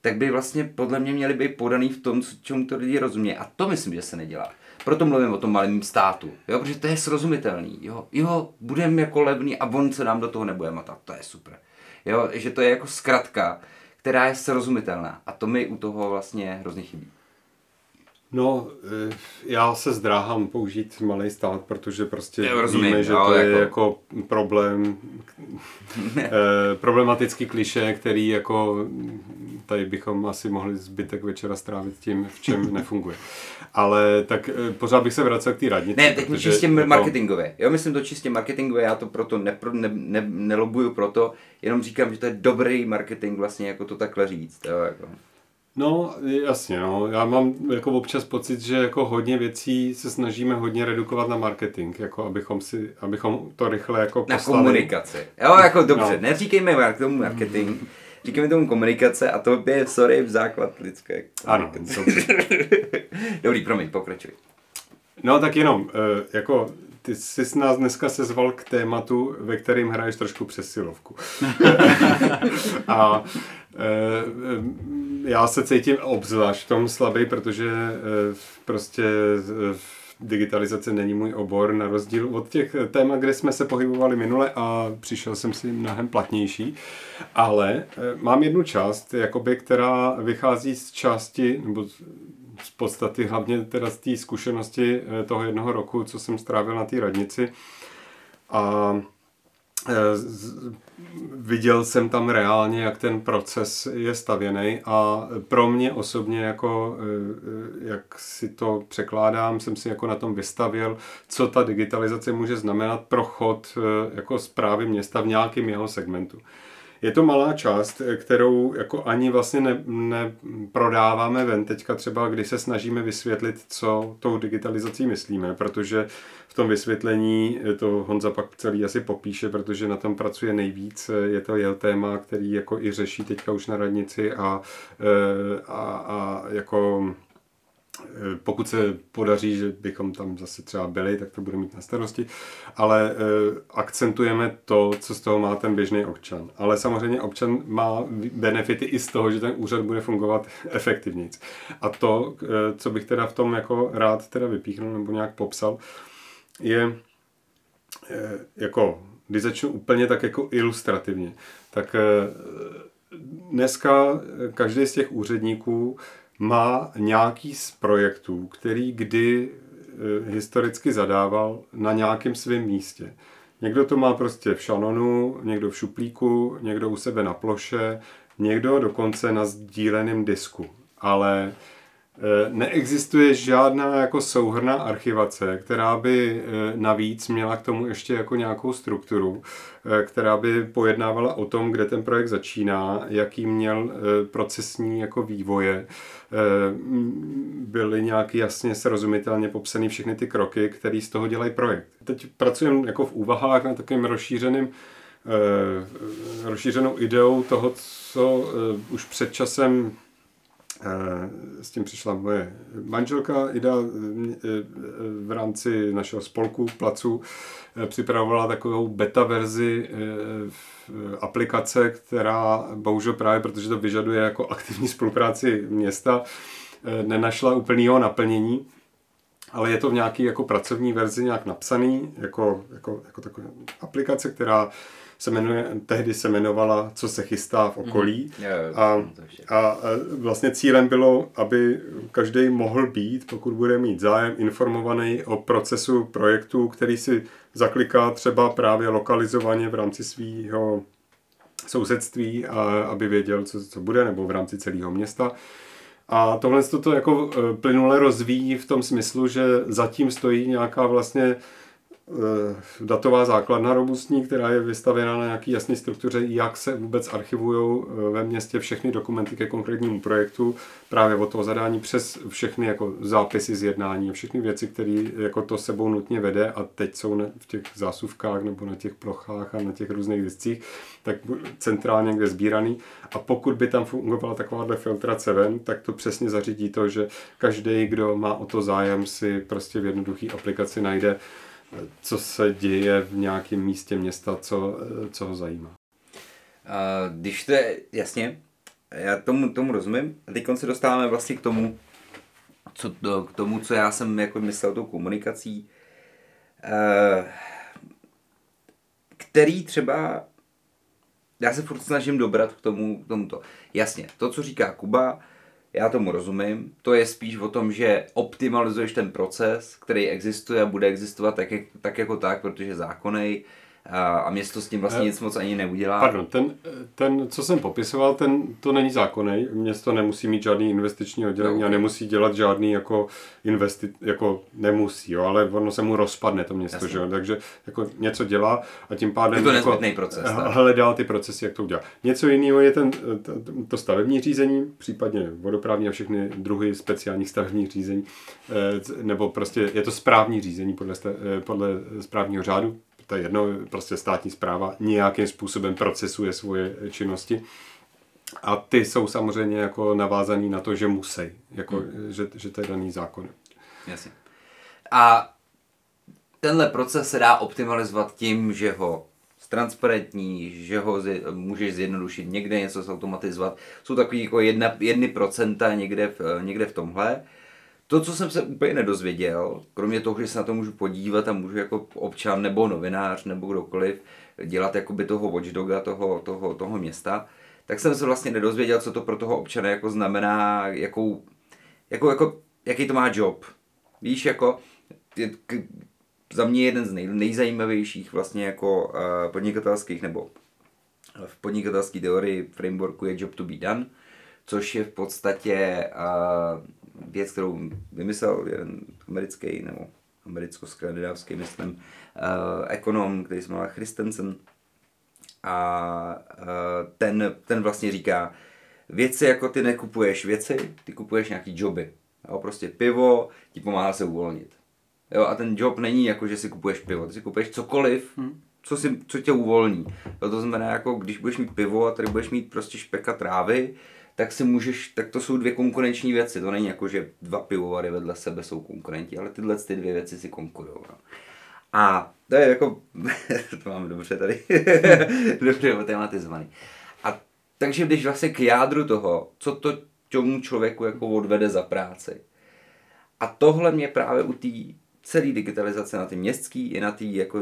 tak by vlastně podle mě měly být podaný v tom, čemu to lidi rozumí. A to myslím, že se nedělá. Proto mluvím o tom malém státu, jo, protože to je srozumitelný, jo, jo, budeme jako levný a on se nám do toho nebude matat, to je super. Jo, že to je jako zkratka, která je srozumitelná a to mi u toho vlastně hrozně chybí. No, eh, já se zdráhám použít malý stát, protože prostě Já rozumím, víme, že to je jako- jako problém, eh, problematický kliše, který jako tady bychom asi mohli zbytek večera strávit tím, v čem nefunguje. Ale tak eh, pořád bych se vracel k té radnici. Ne, teď čistě jako- marketingově. Jo, myslím to čistě marketingově, já to proto nepro, ne, ne, nelobuju proto, jenom říkám, že to je dobrý marketing vlastně jako to takhle říct. Jo, jako. No, jasně, no. Já mám jako občas pocit, že jako hodně věcí se snažíme hodně redukovat na marketing, jako abychom si, abychom to rychle jako Na poslali. komunikaci. Jo, jako dobře, No. neříkejme tomu marketing, říkejme tomu komunikace a to je, sorry, v základ lidské Ano, dobře. Dobrý, promiň, pokračuj. No tak jenom, eh, jako ty jsi nás dneska sezval k tématu, ve kterým hraješ trošku přesilovku. a já se cítím obzvlášť v tom slabý, protože eh, prostě eh, digitalizace není můj obor, na rozdíl od těch témat, kde jsme se pohybovali minule a přišel jsem si mnohem platnější. Ale eh, mám jednu část, jakoby, která vychází z části, nebo z- podstaty hlavně teda z té zkušenosti eh, toho jednoho roku, co jsem strávil na té radnici. A Eh, viděl jsem tam reálně, jak ten proces je stavěný a pro mě osobně, jako, eh, eh, jak si to překládám, jsem si jako na tom vystavil, co ta digitalizace může znamenat pro chod eh, jako zprávy města v nějakém jeho segmentu. Je to malá část, eh, kterou jako ani vlastně ne, neprodáváme ven teďka třeba, když se snažíme vysvětlit, co tou digitalizací myslíme, protože v tom vysvětlení eh, to Honza pak celý asi popíše, protože na tom pracuje nejvíc. Eh, Je to jeho téma, který jako i řeší teďka už na radnici a, eh, a, a jako pokud se podaří, že bychom tam zase třeba byli, tak to bude mít na starosti, ale akcentujeme to, co z toho má ten běžný občan. Ale samozřejmě občan má benefity i z toho, že ten úřad bude fungovat efektivněji. A to, co bych teda v tom jako rád teda vypíchnul nebo nějak popsal, je eh, jako, když začnu úplně tak jako ilustrativně, tak eh, dneska každý z těch úředníků má nějaký z projektů, který kdy eh, historicky zadával na nějakém svém místě. Někdo to má prostě v šanonu, někdo v šuplíku, někdo u sebe na ploše, někdo dokonce na sdíleném disku. Ale neexistuje žádná jako souhrná archivace, která by eh, navíc měla k tomu ještě jako nějakou strukturu, eh, která by pojednávala o tom, kde ten projekt začíná, jaký měl eh, procesní jako vývoje, eh, byly nějak jasně srozumitelně popsané všechny ty kroky, které z toho dělají projekt. Teď pracujeme jako v úvahách na takovým rozšířeným eh, rozšířenou ideou toho, co eh, už před časem eh, s tím přišla moje manželka Ida eh, v rámci našeho spolku Placu eh, připravovala takovou beta verzi v- aplikace, která bohužel právě, protože to vyžaduje jako aktivní spolupráci města, nenašla úplného naplnění ale je to v nějaký jako pracovní verzi nějak napsaný, jako, jako, jako taková aplikace, která se jmenuje, tehdy se jmenovala Co se chystá v okolí. Jo, A, a a vlastně cílem bylo, aby každý mohl být, pokud bude mít zájem, informovaný o procesu projektu, který si zakliká třeba právě lokalizovaně v rámci svého sousedství, a aby věděl, co, co bude, nebo v rámci celého města. A tohle se to jako eh, plynule rozvíjí v tom smyslu, že zatím stojí nějaká vlastně datová základna robustní, která je vystavěna na nějaký jasné struktuře, jak se vůbec archivují ve městě všechny dokumenty ke konkrétnímu projektu, právě od toho zadání přes všechny jako zápisy z jednání všechny věci, které jako to sebou nutně vede a teď jsou v těch zásuvkách nebo na těch plochách a na těch různých discích, tak centrálně někde sbíraný. A pokud by tam fungovala takováhle filtrace ven, tak to přesně zařídí to, že každý, kdo má o to zájem, si prostě v jednoduché aplikaci najde co se děje v nějakém místě města, co, co ho zajímá. Když to je, jasně, já tomu, tomu rozumím. A teď se dostáváme vlastně k tomu, co k tomu, co já jsem jako myslel tou komunikací, který třeba já se furt snažím dobrat k tomu, k tomuto. Jasně, to, co říká Kuba, já tomu rozumím. To je spíš o tom, že optimalizuješ ten proces, který existuje a bude existovat tak, jak, tak jako tak, protože je zákonnej a, město s tím vlastně Eh, nic moc ani neudělá. Pardon, ten, ten, co jsem popisoval, ten, to není zákonný. Město nemusí mít žádný investiční oddělení No, a nemusí dělat žádný jako investi, jako nemusí, jo, ale ono se mu rozpadne to město, Jasně. že jo, takže jako něco dělá a tím pádem Je to jako proces, tak. hledá ty procesy, jak to udělat. Něco jiného je ten, to, stavební řízení, případně vodoprávní a všechny druhy speciálních stavebních řízení, eh, nebo prostě je to správní řízení podle, eh, podle správního řádu, to je jedno, prostě státní zpráva nějakým způsobem procesuje svoje činnosti. A ty jsou samozřejmě jako navázaný na to, že musí, jako, hmm. že, že to je daný zákon. Jasně. A tenhle proces se dá optimalizovat tím, že ho transparentní, že ho zi, můžeš zjednodušit, někde něco zautomatizovat. Jsou takový jako jedna, jedny procenta někde v, někde v tomhle. To, co jsem se úplně nedozvěděl, kromě toho, že se na to můžu podívat a můžu jako občan nebo novinář nebo kdokoliv dělat jakoby toho watchdoga toho, toho, toho města, tak jsem se vlastně nedozvěděl, co to pro toho občana jako znamená, jakou, jako, jako, jaký to má job. Víš, jako, je- k- za mě jeden z nej, nejzajímavějších vlastně jako uh, podnikatelských nebo v podnikatelské teorii frameworku je job to be done, což je v podstatě uh, věc, kterou vymyslel jeden americký nebo americko-skandinávský, myslím, uh, ekonom, který se jmenuje Christensen. A uh, ten, ten vlastně říká, věci jako ty nekupuješ věci, ty kupuješ nějaký joby. Jo, prostě pivo ti pomáhá se uvolnit. Jo, a ten job není jako, že si kupuješ pivo, ty si kupuješ cokoliv, hmm. co, si, co tě uvolní. Jo, to znamená, jako když budeš mít pivo a tady budeš mít prostě špeka trávy, tak si můžeš, tak to jsou dvě konkurenční věci. To není jako, že dva pivovary vedle sebe jsou konkurenti, ale tyhle ty dvě věci si konkurují. No. A to je jako, to mám dobře tady, dobře tematizovaný. A takže když vlastně k jádru toho, co to tomu člověku jako odvede za práci. A tohle mě právě u té celé digitalizace na ty městský i na té jako,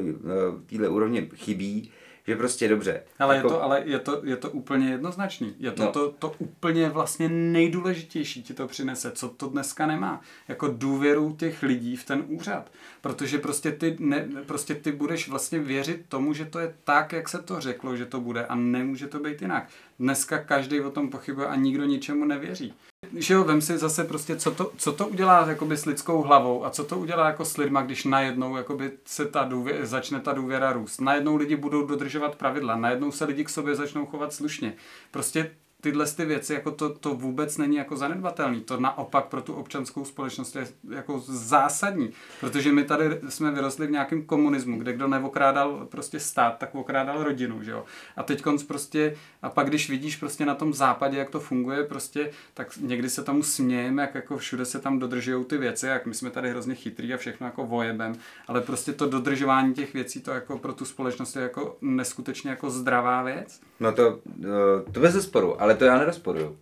týhle úrovně chybí, že prostě dobře. Ale, jako... je, to, ale je, to, je to úplně jednoznačný. Je to, no. to, to úplně vlastně nejdůležitější ti to přinese, co to dneska nemá. Jako důvěru těch lidí v ten úřad. Protože prostě ty, ne, prostě ty budeš vlastně věřit tomu, že to je tak, jak se to řeklo, že to bude a nemůže to být jinak. Dneska každý o tom pochybuje a nikdo ničemu nevěří že jo, vem si zase prostě, co to, co to udělá jakoby s lidskou hlavou a co to udělá jako s lidma, když najednou jakoby se ta důvěra, začne ta důvěra růst. Najednou lidi budou dodržovat pravidla, najednou se lidi k sobě začnou chovat slušně. Prostě tyhle ty věci, jako to, to vůbec není jako zanedbatelný. To naopak pro tu občanskou společnost je jako zásadní, protože my tady jsme vyrostli v nějakém komunismu, kde kdo neokrádal prostě stát, tak okrádal rodinu, že jo. A teď konc prostě, a pak když vidíš prostě na tom západě, jak to funguje, prostě, tak někdy se tomu smějeme, jak jako všude se tam dodržují ty věci, jak my jsme tady hrozně chytrý a všechno jako vojebem, ale prostě to dodržování těch věcí, to jako pro tu společnost je jako neskutečně jako zdravá věc. No to, eh, to bez sporu, ale to já nerozporuju.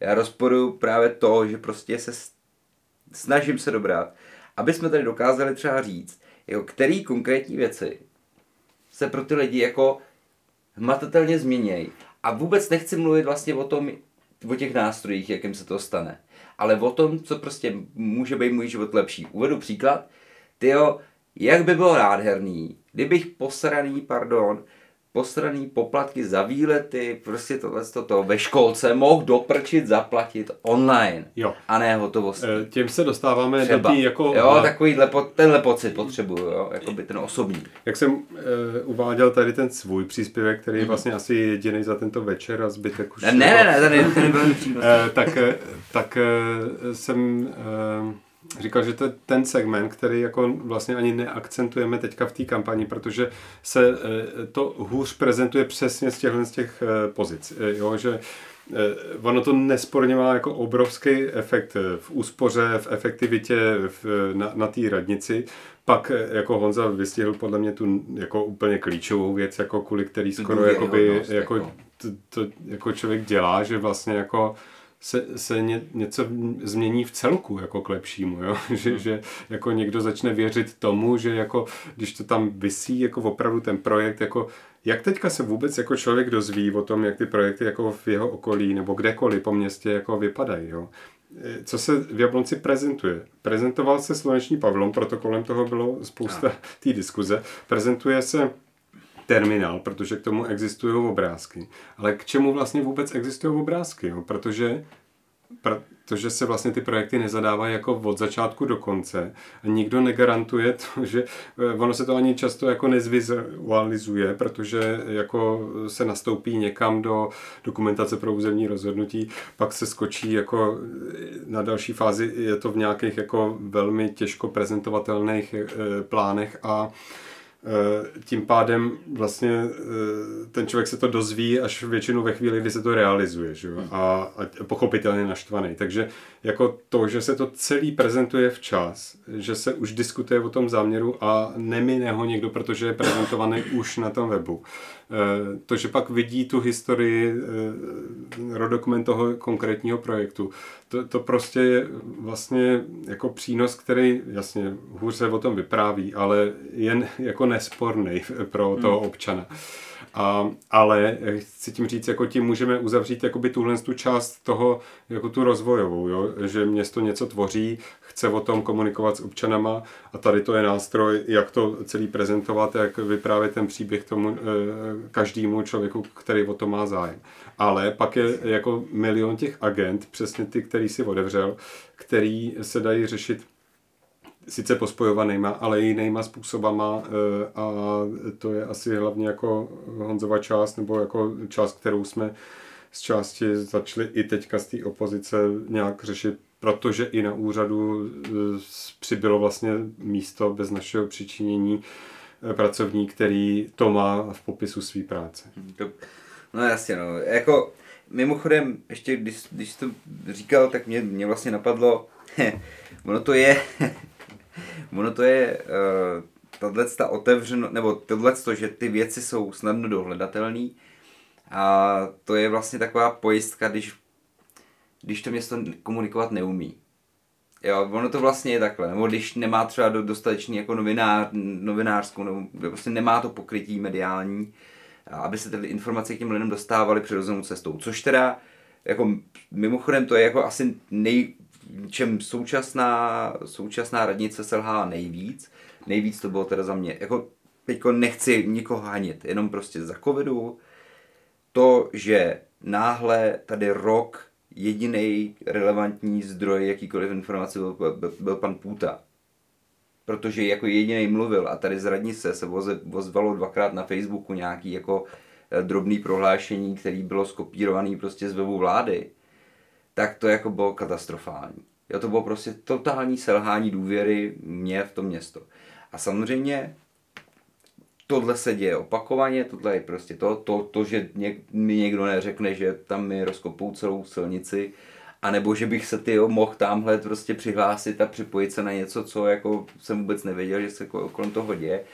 Já rozporuju právě to, že prostě se snažím se dobrat, aby jsme tady dokázali třeba říct, jako který konkrétní věci se pro ty lidi jako hmatatelně změnějí. A vůbec nechci mluvit vlastně o tom, o těch nástrojích, jakým se to stane. Ale o tom, co prostě může být můj život lepší. Uvedu příklad. Tyjo, jak by bylo nádherný, kdybych posraný, pardon, posraný poplatky za výlety, prostě tohle to ve školce mohl doprčit, zaplatit online jo. a ne hotovost. E, tím se dostáváme Třeba. do tý jako... Jo, takovýhle, tenhle pocit potřebuju, jo, jako by ten osobní. Jak jsem e, uváděl tady ten svůj příspěvek, který je mm. vlastně asi jediný za tento večer a zbytek už... Ne, ne, ne, ne, ten nebyl e, Tak, tak e, jsem... E, říkal, že to je ten segment, který jako vlastně ani neakcentujeme teďka v té kampani, protože se eh, to hůř prezentuje přesně z těchto z těch eh, pozic. Eh, jo, že ono to nesporně má jako obrovský efekt v úspoře, v efektivitě v, na, na té radnici. Pak jako Honza vystihl podle mě tu jako úplně klíčovou věc, jako kvůli který skoro jakoby, jako, jako, to, to, jako člověk dělá, že vlastně jako se, se ně, něco změní v celku jako k lepšímu, jo? že, hmm. že jako někdo začne věřit tomu, že jako když to tam vysí jako opravdu ten projekt, jako jak teďka se vůbec jako člověk dozví o tom, jak ty projekty jako v jeho okolí nebo kdekoliv po městě jako vypadají, jo? E, co se v Jablonci prezentuje. Prezentoval se sluneční pavilon, proto kolem toho bylo spousta té diskuze. Prezentuje se terminál, protože k tomu existují obrázky. Ale k čemu vlastně vůbec existují obrázky? Jo? Protože, protože se vlastně ty projekty nezadávají jako od začátku do konce a nikdo negarantuje to, že eh, ono se to ani často jako nezvizualizuje, protože jako se nastoupí někam do dokumentace pro územní rozhodnutí, pak se skočí jako eh, na další fázi, je to v nějakých jako velmi těžko prezentovatelných eh, plánech a tím pádem vlastně eh, ten člověk se to dozví až většinou ve chvíli, kdy se to realizuje že jo? Hmm. A, a pochopitelně naštvaný. Takže jako to, že se to celý prezentuje včas, že se už diskutuje o tom záměru a nemine ho někdo, protože je prezentovaný už na tom webu. Eh, to, že pak vidí tu historii, rodokument toho konkrétního projektu, to, to prostě je vlastně jako přínos, který jasně hůř se o tom vypráví, ale jen jako nesporný pro toho hmm. A, ale chci tím říct, jako tím můžeme uzavřít jakoby tuhle tu část toho, jako tu rozvojovou, jo? že město něco tvoří, chce o tom komunikovat s občanama a tady to je nástroj, jak to celý prezentovat, jak vyprávět ten příběh tomu eh, každému člověku, který o to má zájem. Ale pak je jako milion těch agent, přesně ty, který si otevřel, který se dají řešit sice pospojovanýma, ale i jinýma způsobama eh, a to je asi hlavně jako Honzova část, nebo jako část, kterou jsme z části začali i teďka z té opozice nějak řešit, protože i na úřadu eh, přibylo vlastně místo bez našeho přičinění eh, pracovník, který to má v popisu své práce. No jasně, no. Jako, mimochodem, ještě když, když to říkal, tak mě, mě vlastně napadlo, ono to je, ono to je uh, tahle ta otevřeno, nebo tohle, že ty věci jsou snadno dohledatelné a to je vlastně taková pojistka, když, když to město komunikovat neumí. Jo, ono to vlastně je takhle, nebo když nemá třeba dostatečný jako novinář, novinářskou, nebo prostě nemá to pokrytí mediální, aby se ty informace k těm lidem dostávaly přirozenou cestou. Což teda, jako mimochodem, to je jako asi nej, čem současná, současná radnice selhá nejvíc. Nejvíc to bylo teda za mě. Jako teďko nechci nikoho hanit, jenom prostě za covidu. To, že náhle tady rok jediný relevantní zdroj jakýkoliv informace byl, byl, byl pan Půta. Protože jako jediný mluvil a tady z radnice se ozvalo dvakrát na Facebooku nějaký jako eh, drobný prohlášení, který bylo skopírovaný prostě z webu vlády tak to jako bylo katastrofální. Jo, to bylo prostě totální selhání důvěry mě v to město. A samozřejmě tohle se děje opakovaně, tohle je prostě to, to, to že něk, mi někdo neřekne, že tam mi rozkopou celou silnici, anebo že bych se ty mohl tamhle prostě přihlásit a připojit se na něco, co jako jsem vůbec nevěděl, že se kolem toho děje,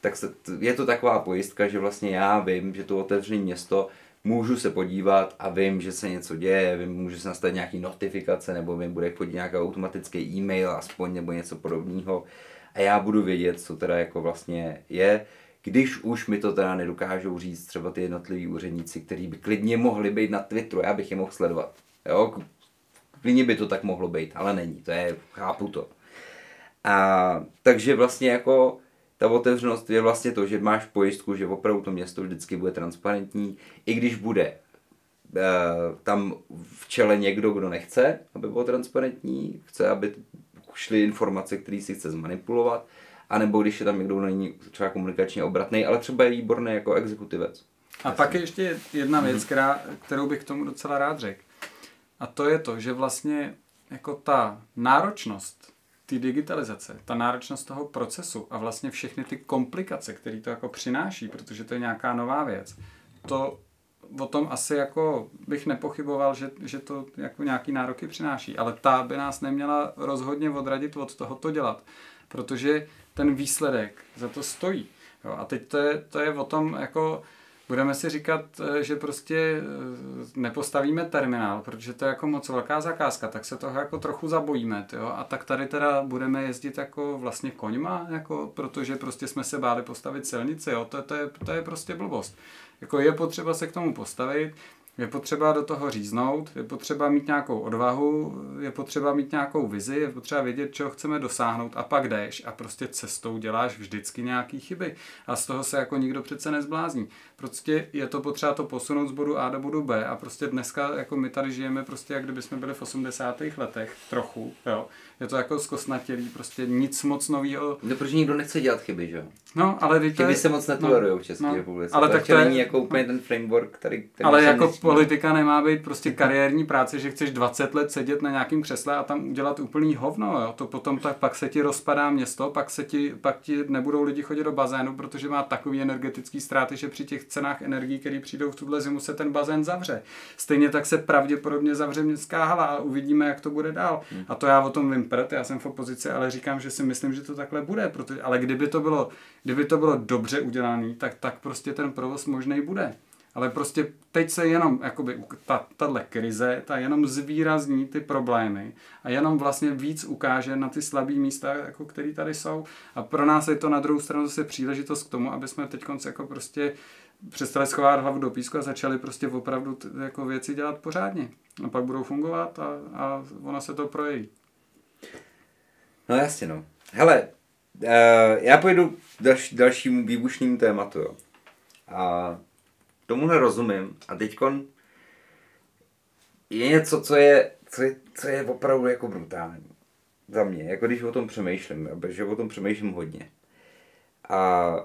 tak se, je to taková pojistka, že vlastně já vím, že to otevřené město můžu se podívat a vím, že se něco děje, vím, může se nastavit nějaký notifikace, nebo vím, bude chodit nějaký automatický e-mail aspoň, nebo něco podobného. A já budu vědět, co teda jako vlastně je, když už mi to teda nedokážou říct třeba ty jednotliví úředníci, kteří by klidně mohli být na Twitteru, já bych je mohl sledovat. Jo, klidně by to tak mohlo být, ale není, to je, chápu to. A takže vlastně jako ta otevřenost je vlastně to, že máš pojistku, že opravdu to město vždycky bude transparentní, i když bude e, tam v čele někdo, kdo nechce, aby bylo transparentní, chce, aby šly informace, které si chce zmanipulovat, anebo když je tam někdo není třeba komunikačně obratný, ale třeba je výborný jako exekutivec. A pak je ještě jedna věc, která, kterou bych k tomu docela rád řekl. A to je to, že vlastně jako ta náročnost ty digitalizace, ta náročnost toho procesu a vlastně všechny ty komplikace, které to jako přináší, protože to je nějaká nová věc, to o tom asi jako bych nepochyboval, že, že to jako nějaký nároky přináší, ale ta by nás neměla rozhodně odradit od toho to dělat, protože ten výsledek za to stojí. Jo, a teď to je, to je o tom jako budeme si říkat, eh, že prostě eh, nepostavíme terminál, protože to je jako moc velká zakázka, tak se toho jako trochu zabojíme, jo? a tak tady teda budeme jezdit jako vlastně koňma, jako, protože prostě jsme se báli postavit silnici, jo? To, to, je, to je prostě blbost. Jako je potřeba se k tomu postavit, je potřeba do toho říznout, je potřeba mít nějakou odvahu, je potřeba mít nějakou vizi, je potřeba vědět, čeho chceme dosáhnout a pak jdeš a prostě cestou děláš vždycky nějaký chyby a z toho se jako nikdo přece nezblázní. Prostě je to potřeba to posunout z bodu A do bodu B a prostě dneska jako my tady žijeme prostě jak kdyby jsme byli v 80. letech trochu, jo. Je to jako zkosnatělý, prostě nic moc nového. No, protože nikdo nechce dělat chyby, že jo? No, ale Chyby je... se moc netolerují no, v České no, republice. Ale tak to je... není jako úplně ten framework, který... který ale jako nesmí. politika nemá být prostě kariérní práce, že chceš 20 let sedět na nějakém křesle a tam udělat úplný hovno, jo. To potom tak pak se ti rozpadá město, pak se ti, pak ti nebudou lidi chodit do bazénu, protože má takový energetický ztráty, že při těch cenách energií, které přijdou v tuhle zimu, se ten bazén zavře. Stejně tak se pravděpodobně zavře městská hala a uvidíme, jak to bude dál. Hmm. A to já o tom vím prd, já jsem v opozici, ale říkám, že si myslím, že to takhle bude, protože, ale kdyby to bylo, kdyby to bylo dobře udělané, tak, tak prostě ten provoz možný bude. Ale prostě teď se jenom, jakoby, ta, tahle krize, ta jenom zvýrazní ty problémy a jenom vlastně víc ukáže na ty slabé místa, jako které tady jsou. A pro nás je to na druhou stranu zase příležitost k tomu, aby jsme teď jako prostě přestali schovat hlavu do písku a začali prostě opravdu t- jako věci dělat pořádně. A pak budou fungovat a, a ono se to projeví. No jasně, no. Hele, uh, já pojdu další, dalšímu výbušnému tématu, jo. A tomuhle rozumím. A teďkon je něco, co je, co je, co je opravdu jako brutální. Za mě, jako když o tom přemýšlím, protože o tom přemýšlím hodně. A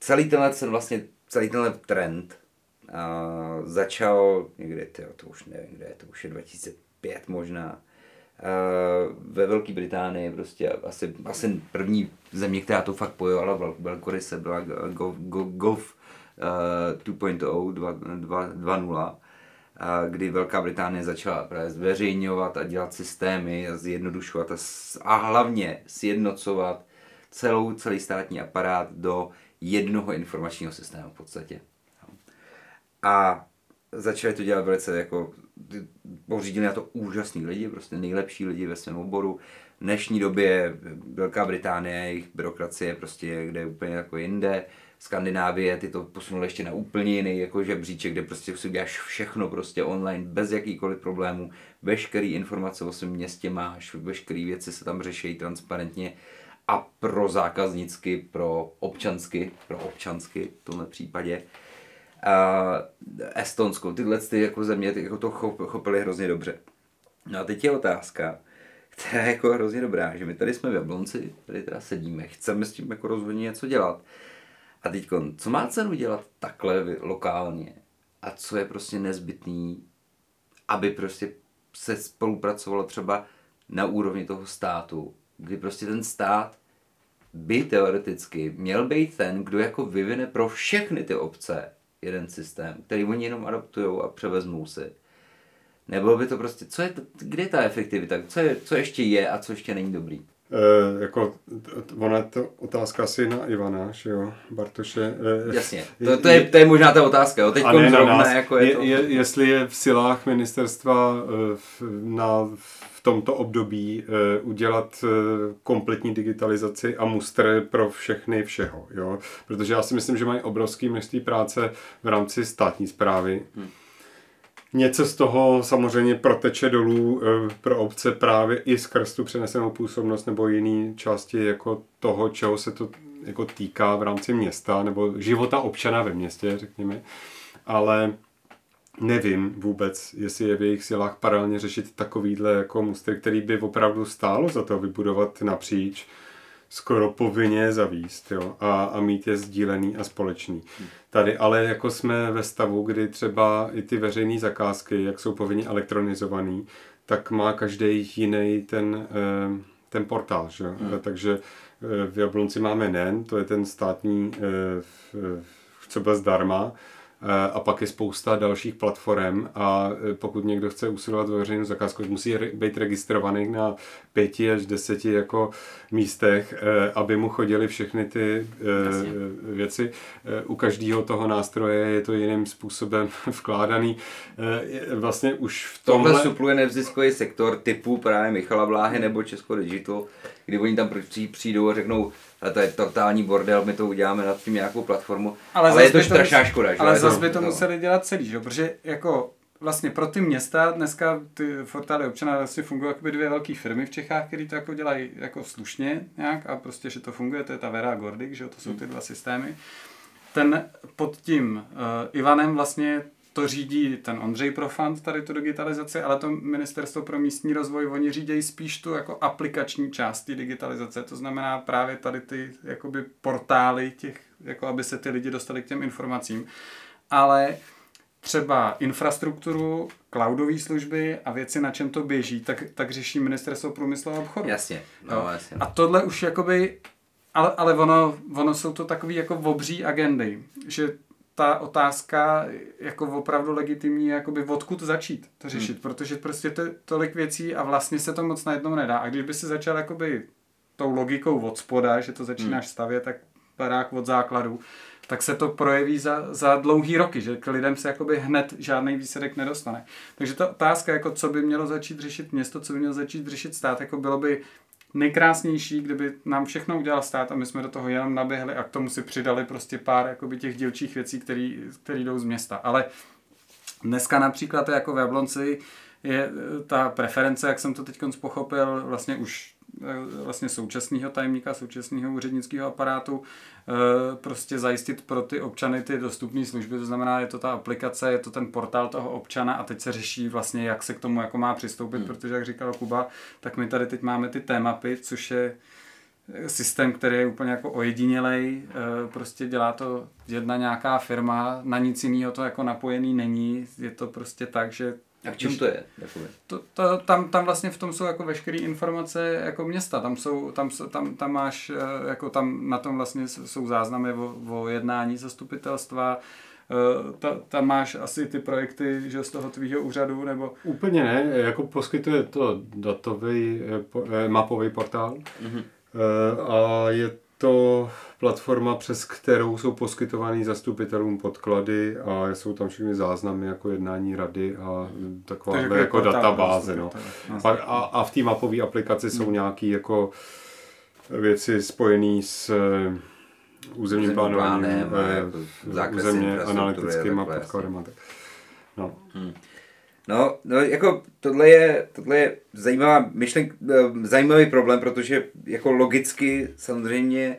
celý tenhle, ten vlastně, celý tenhle trend a začal někde, to už nevím, kde je, to už je 2005 možná, ve Velké Británii prostě asi, asi první země, která to fakt pojovala velkoryse byla Gov, Gov, Gov uh, 2.0 2.0 kdy Velká Británie začala právě zveřejňovat a dělat systémy a zjednodušovat a, a hlavně sjednocovat celou, celý státní aparát do jednoho informačního systému v podstatě. A začali to dělat velice jako, pořídili na to úžasní lidi, prostě nejlepší lidi ve svém oboru. V dnešní době Velká Británie, jejich byrokracie prostě je kde úplně jako jinde. Skandinávie, ty to posunuli ještě na úplně jiný jako žebříček, kde prostě si uděláš všechno prostě online, bez jakýkoliv problémů. Veškerý informace o svém městě máš, veškeré věci se tam řeší transparentně a pro zákaznicky, pro občansky, pro občansky v tomhle případě. Uh, Estonsko, tyhle ty jako země ty jako to chop, chopili hrozně dobře. No a teď je otázka, která je jako hrozně dobrá, že my tady jsme v Jablonci, tady teda sedíme, chceme s tím jako rozhodně něco dělat. A teď, co má cenu dělat takhle lokálně? A co je prostě nezbytný, aby prostě se spolupracovalo třeba na úrovni toho státu, kdy prostě ten stát by teoreticky měl být ten, kdo jako vyvine pro všechny ty obce jeden systém, který oni jenom adaptují a převezmou si. Nebo by to prostě, co je to, kde je ta efektivita, co, je, co ještě je a co ještě není dobrý? E, jako, ona je to otázka asi na Ivana, že jo, Bartoše. E, Jasně, to, to, je, to je možná ta otázka, jo, teď zrovna, jako je, je to... Je, jestli je v silách ministerstva e, v, na, v tomto období e, udělat e, kompletní digitalizaci a mustr pro všechny všeho, jo, protože já si myslím, že mají obrovské množství práce v rámci státní zprávy. Hmm Něco z toho samozřejmě proteče dolů eh, pro obce právě i skrz tu přenesenou působnost nebo jiné části jako toho, čeho se to jako týká v rámci města nebo života občana ve městě, řekněme. Ale nevím vůbec, jestli je v jejich silách paralelně řešit takovýhle jako mustry, který by opravdu stálo za to vybudovat napříč skoro povinně zavíst jo, a, a mít je sdílený a společný. Tady ale jako jsme ve stavu, kdy třeba i ty veřejné zakázky, jak jsou povinně elektronizovaný, tak má každý jiný ten, eh, ten portál. Že? Hmm. Takže eh, v Jablonci máme NEN, to je ten státní, eh, co byl zdarma, Eh, a pak je spousta dalších platform a eh, pokud někdo chce usilovat ve veřejnou zakázku, musí být registrovaný na pěti až deseti jako místech, eh, aby mu chodili všechny ty Jasně. věci. U každého toho nástroje je to jiným způsobem vkládaný. Vlastně už v tomhle... Tohle supluje nevziskový sektor typu právě Michala Vláhy nebo Česko Digital, kdy oni tam přijdou a řeknou, ale to je totální bordel, my to uděláme nad tím nějakou platformu, ale, ale je to strašná škoda. Že? Ale zase by to no. museli dělat celý, že? protože jako vlastně pro ty města dneska ty portály občana vlastně fungují jako dvě velké firmy v Čechách, které to jako dělají jako slušně nějak a prostě, že to funguje, to je ta Vera a Gordik, že to jsou ty dva systémy. Ten pod tím uh, Ivanem vlastně to řídí ten Ondřej Profant, tady tu digitalizaci, ale to Ministerstvo pro místní rozvoj, oni řídí spíš tu jako aplikační část té digitalizace, to znamená právě tady ty jakoby portály těch, jako aby se ty lidi dostali k těm informacím. Ale třeba infrastrukturu, cloudové služby a věci, na čem to běží, tak, tak řeší ministerstvo průmyslu a obchodu. Jasně, no, jasně. A tohle už jakoby, ale, ale ono, ono jsou to takové jako obří agendy, že ta otázka jako opravdu legitimní, jakoby odkud začít to řešit, hmm. protože prostě to je tolik věcí a vlastně se to moc najednou nedá. A když by si začal jakoby tou logikou od spoda, že to začínáš hmm. stavět, tak barák od základu, tak se to projeví za, za dlouhý roky, že k lidem se jakoby hned žádný výsledek nedostane. Takže ta otázka, jako co by mělo začít řešit město, co by mělo začít řešit stát, jako bylo by nejkrásnější, kdyby nám všechno udělal stát a my jsme do toho jenom naběhli a k tomu si přidali prostě pár jakoby těch dílčích věcí, které jdou z města. Ale dneska například jako v Jablonci je ta preference, jak jsem to teď pochopil, vlastně už Eh, vlastně současného tajemníka, současného úřednického aparátu, eh, prostě zajistit pro ty občany ty dostupné služby, to znamená, je to ta aplikace, je to ten portál toho občana a teď se řeší vlastně, jak se k tomu jako má přistoupit, hmm. protože jak říkal Kuba, tak my tady teď máme ty témapy, což je systém, který je úplně jako ojedinělej, eh, prostě dělá to jedna nějaká firma, na nic jiného to jako napojený není, je to prostě tak, že a v čem to je? To, to, tam, tam vlastně v tom jsou jako veškeré informace jako města, tam jsou, tam, tam, tam máš, eh, jako tam na tom vlastně jsou záznamy o, o jednání zastupitelstva, eh, ta, tam máš asi ty projekty že z toho tvýho úřadu, nebo... Úplně ne, jako poskytuje to datový eh, mapový portál mm-hmm. a je to platforma, přes kterou jsou poskytovány zastupitelům podklady a jsou tam všechny záznamy jako jednání rady a taková jako, jako databáze. No. A, a, v té mapové aplikaci jsou hmm. nějaké jako věci spojené s eh, územním plánováním, jako územně analytickým podkladem. No. Hmm. No, no, jako tohle je, tohle je zajímavá myšlenka, eh, zajímavý problém, protože jako logicky samozřejmě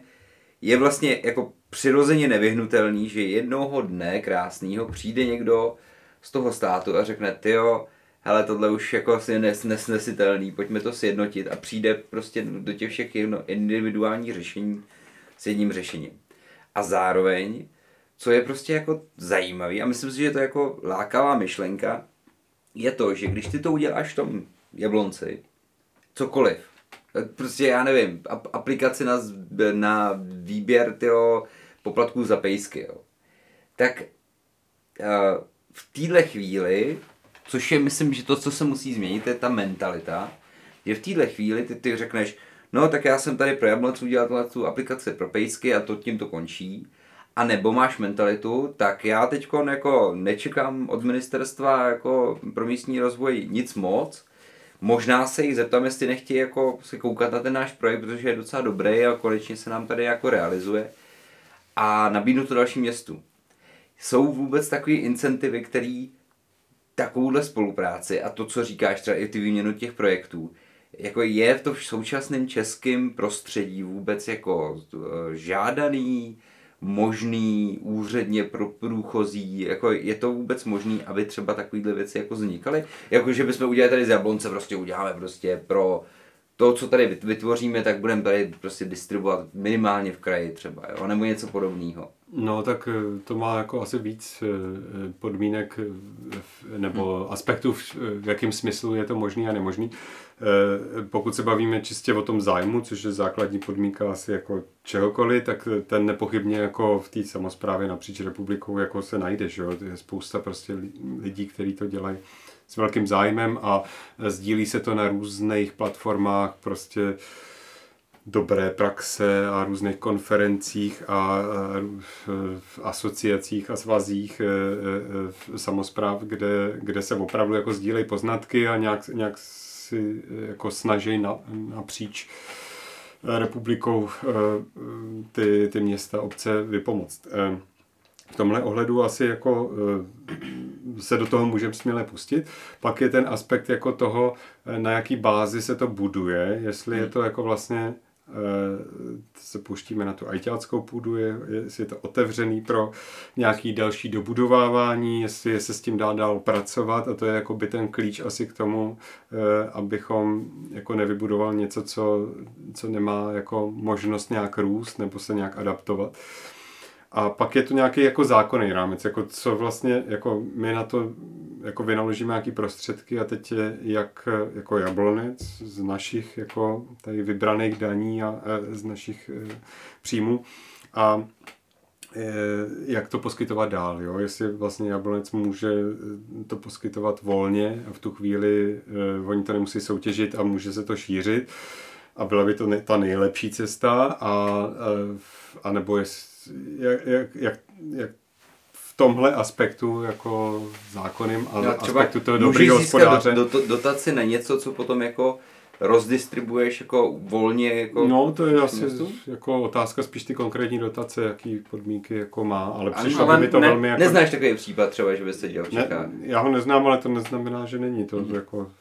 je vlastně jako přirozeně nevyhnutelný, že jednoho dne krásného přijde někdo z toho státu a řekne, tyjo, hele, tohle už jako asi nes, nesnesitelný, pojďme to sjednotit a přijde prostě do těch všech individuálních řešení s jedním řešením. A zároveň, co je prostě jako zajímavý, a myslím si, že to je jako lákavá myšlenka, je to, že když ty to uděláš v tom jablonci, cokoliv, prostě já nevím, aplikaci na, na výběr tyho poplatků za pejsky, jo. tak uh, v téhle chvíli, což je myslím, že to, co se musí změnit, je ta mentalita, že v téhle chvíli ty, ty řekneš, no tak já jsem tady pro Jablonec udělal tu aplikaci pro pejsky a to tím to končí. A nebo máš mentalitu, tak já teď jako nečekám od ministerstva jako pro místní rozvoj nic moc, Možná se jich zeptám, jestli nechtějí jako se koukat na ten náš projekt, protože je docela dobrý a konečně se nám tady jako realizuje. A nabídnu to dalším městu. Jsou vůbec takové incentivy, které takovouhle spolupráci a to, co říkáš, třeba i ty výměnu těch projektů, jako je v to v současném českém prostředí vůbec jako eh, žádaný, možný úředně pro průchozí, jako je to vůbec možný, aby třeba takovýhle věci jako vznikaly? Jako, že bychom udělali tady z Jablonce, prostě uděláme prostě pro to, co tady vytvoříme, tak budeme tady prostě distribuovat minimálně v kraji třeba, jo? nebo něco podobného. No tak eh, to má jako asi víc eh, podmínek eh, nebo hmm. aspektů, v jakém smyslu je to možný a nemožný. Pokud se bavíme čistě o tom zájmu, což je základní podmínka asi jako čehokoliv, tak ten nepochybně jako v té samozprávě napříč republikou jako se najde, že jo? Je spousta prostě lidí, kteří to dělají s velkým zájmem a sdílí se to na různých platformách, prostě dobré praxe a různých konferencích a v asociacích a svazích e, samozpráv, kde, kde se opravdu jako sdílejí poznatky a nějak, nějak si jako snaží na, napříč republikou e, ty, ty města, obce vypomoct. V tomhle ohledu asi jako se do toho můžeme směle pustit. Pak je ten aspekt jako toho, na jaký bázi se to buduje, jestli je hmm. to jako vlastně Eh, se pouštíme na tu ajťáckou půdu, je, jestli je to otevřený pro nějaký další dobudovávání, jestli se s tím dá dál pracovat a to je jako by ten klíč asi k tomu, eh, abychom jako nevybudoval něco, co, co nemá jako možnost nějak růst nebo se nějak adaptovat. A pak je tu nějaký jako zákonný rámec, jako co vlastně, jako my na to jako vynaložíme nějaký prostředky a teď je jak jako jablonec z našich jako tady vybraných daní a, a z našich e, příjmů a e, jak to poskytovat dál, jo? jestli vlastně jablonec může to poskytovat volně a v tu chvíli e, oni to nemusí soutěžit a může se to šířit a byla by to ne, ta nejlepší cesta a, a nebo jest, jak, jak, jak, jak v tomhle aspektu jako zákonným, ale no, aspektu toho dobrého hospodáře. Do, do, dotaci na něco, co potom jako rozdistribuješ jako volně jako No, to je asi městu? jako otázka spíš ty konkrétní dotace, jaký podmínky jako má, ale přišlo by mi to ne- velmi jako... Neznáš takový případ třeba, že byste dělal v Ne, Čechách? já ho neznám, ale to neznamená, že není to Mhm. jako...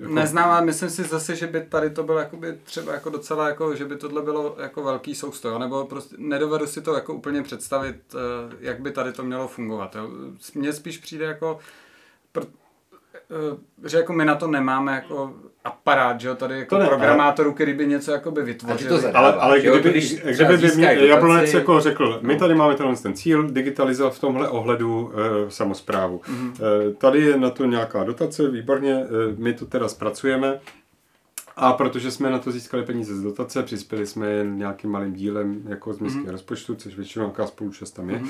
jako Neznám, ale myslím si zase, že by tady to bylo jakoby třeba jako docela jako, že by tohle bylo jako velký soustoj, jo, nebo prostě nedovedu si to jako úplně představit, eh, jak by tady to mělo fungovat. Jo. Mně spíš přijde jako, pr- eh, že jako my na to nemáme jako aparát, že jo, tady jako To ne, programátorů, který by něco jako by to zadá- Ale, ale že jo, kdyby, když kdyby, kdyby získají mě Jablonec dotaci- jako řekl, my No. tady máme tenhle ten cíl, digitalizovat v tomhle ohledu e, samozprávu. Mhm. E, tady je na to nějaká dotace, výborně, e, my to teda zpracujeme. A protože jsme na to získali peníze z dotace, přispěli jsme jen nějakým malým dílem jako z městského rozpočtu, což většinou nějaká spolučast tam je, e,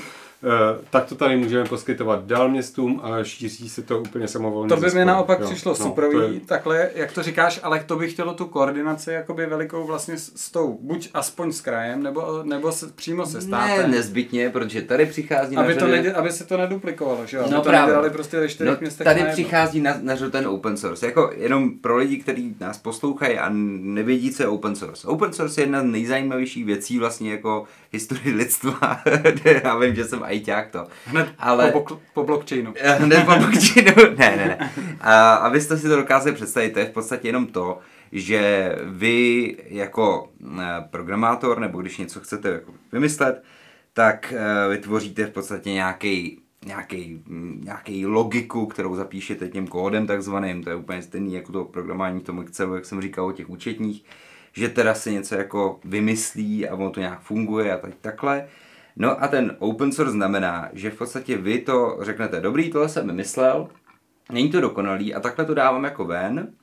tak to tady můžeme poskytovat dál městům a šíří se to úplně samovolně. To by mi naopak Jo, přišlo no, to je- takhle, jak to říkáš, ale to by chtělo tu koordinaci jakoby velikou vlastně s, s tou, buď aspoň s krajem, nebo, nebo se, přímo se Ne, státem. nezbytně, protože tady přichází na aby, to řadu- nedě, aby se to neduplikovalo, že jo? Aby No to právě. prostě ve čtyřech No, městech tady přichází na, na ten open source. Jako jenom pro lidi, kteří nás poslouchají a nevědí, co je open source. Open source je jedna z nejzajímavějších věcí vlastně jako historii lidstva. Já vím, že jsem ajťák to. Hned Ale- po, po blockchainu. Hned po blockchainu. Ne, ne, ne. A abyste si to dokázali představit, to je v podstatě jenom to, že vy jako eh, programátor, nebo když něco chcete jako vymyslet, tak eh, vytvoříte v podstatě nějaký nějaký, nějaký logiku, kterou zapíšete tím kódem takzvaným, to je úplně stejný jako to programování v tom Excelu, jak jsem říkal o těch účetních, že teda se něco jako vymyslí a ono to nějak funguje a tak takhle. No a ten open source znamená, že v podstatě vy to řeknete, dobrý, tohle jsem vymyslel, není to dokonalý a takhle to dávám jako ven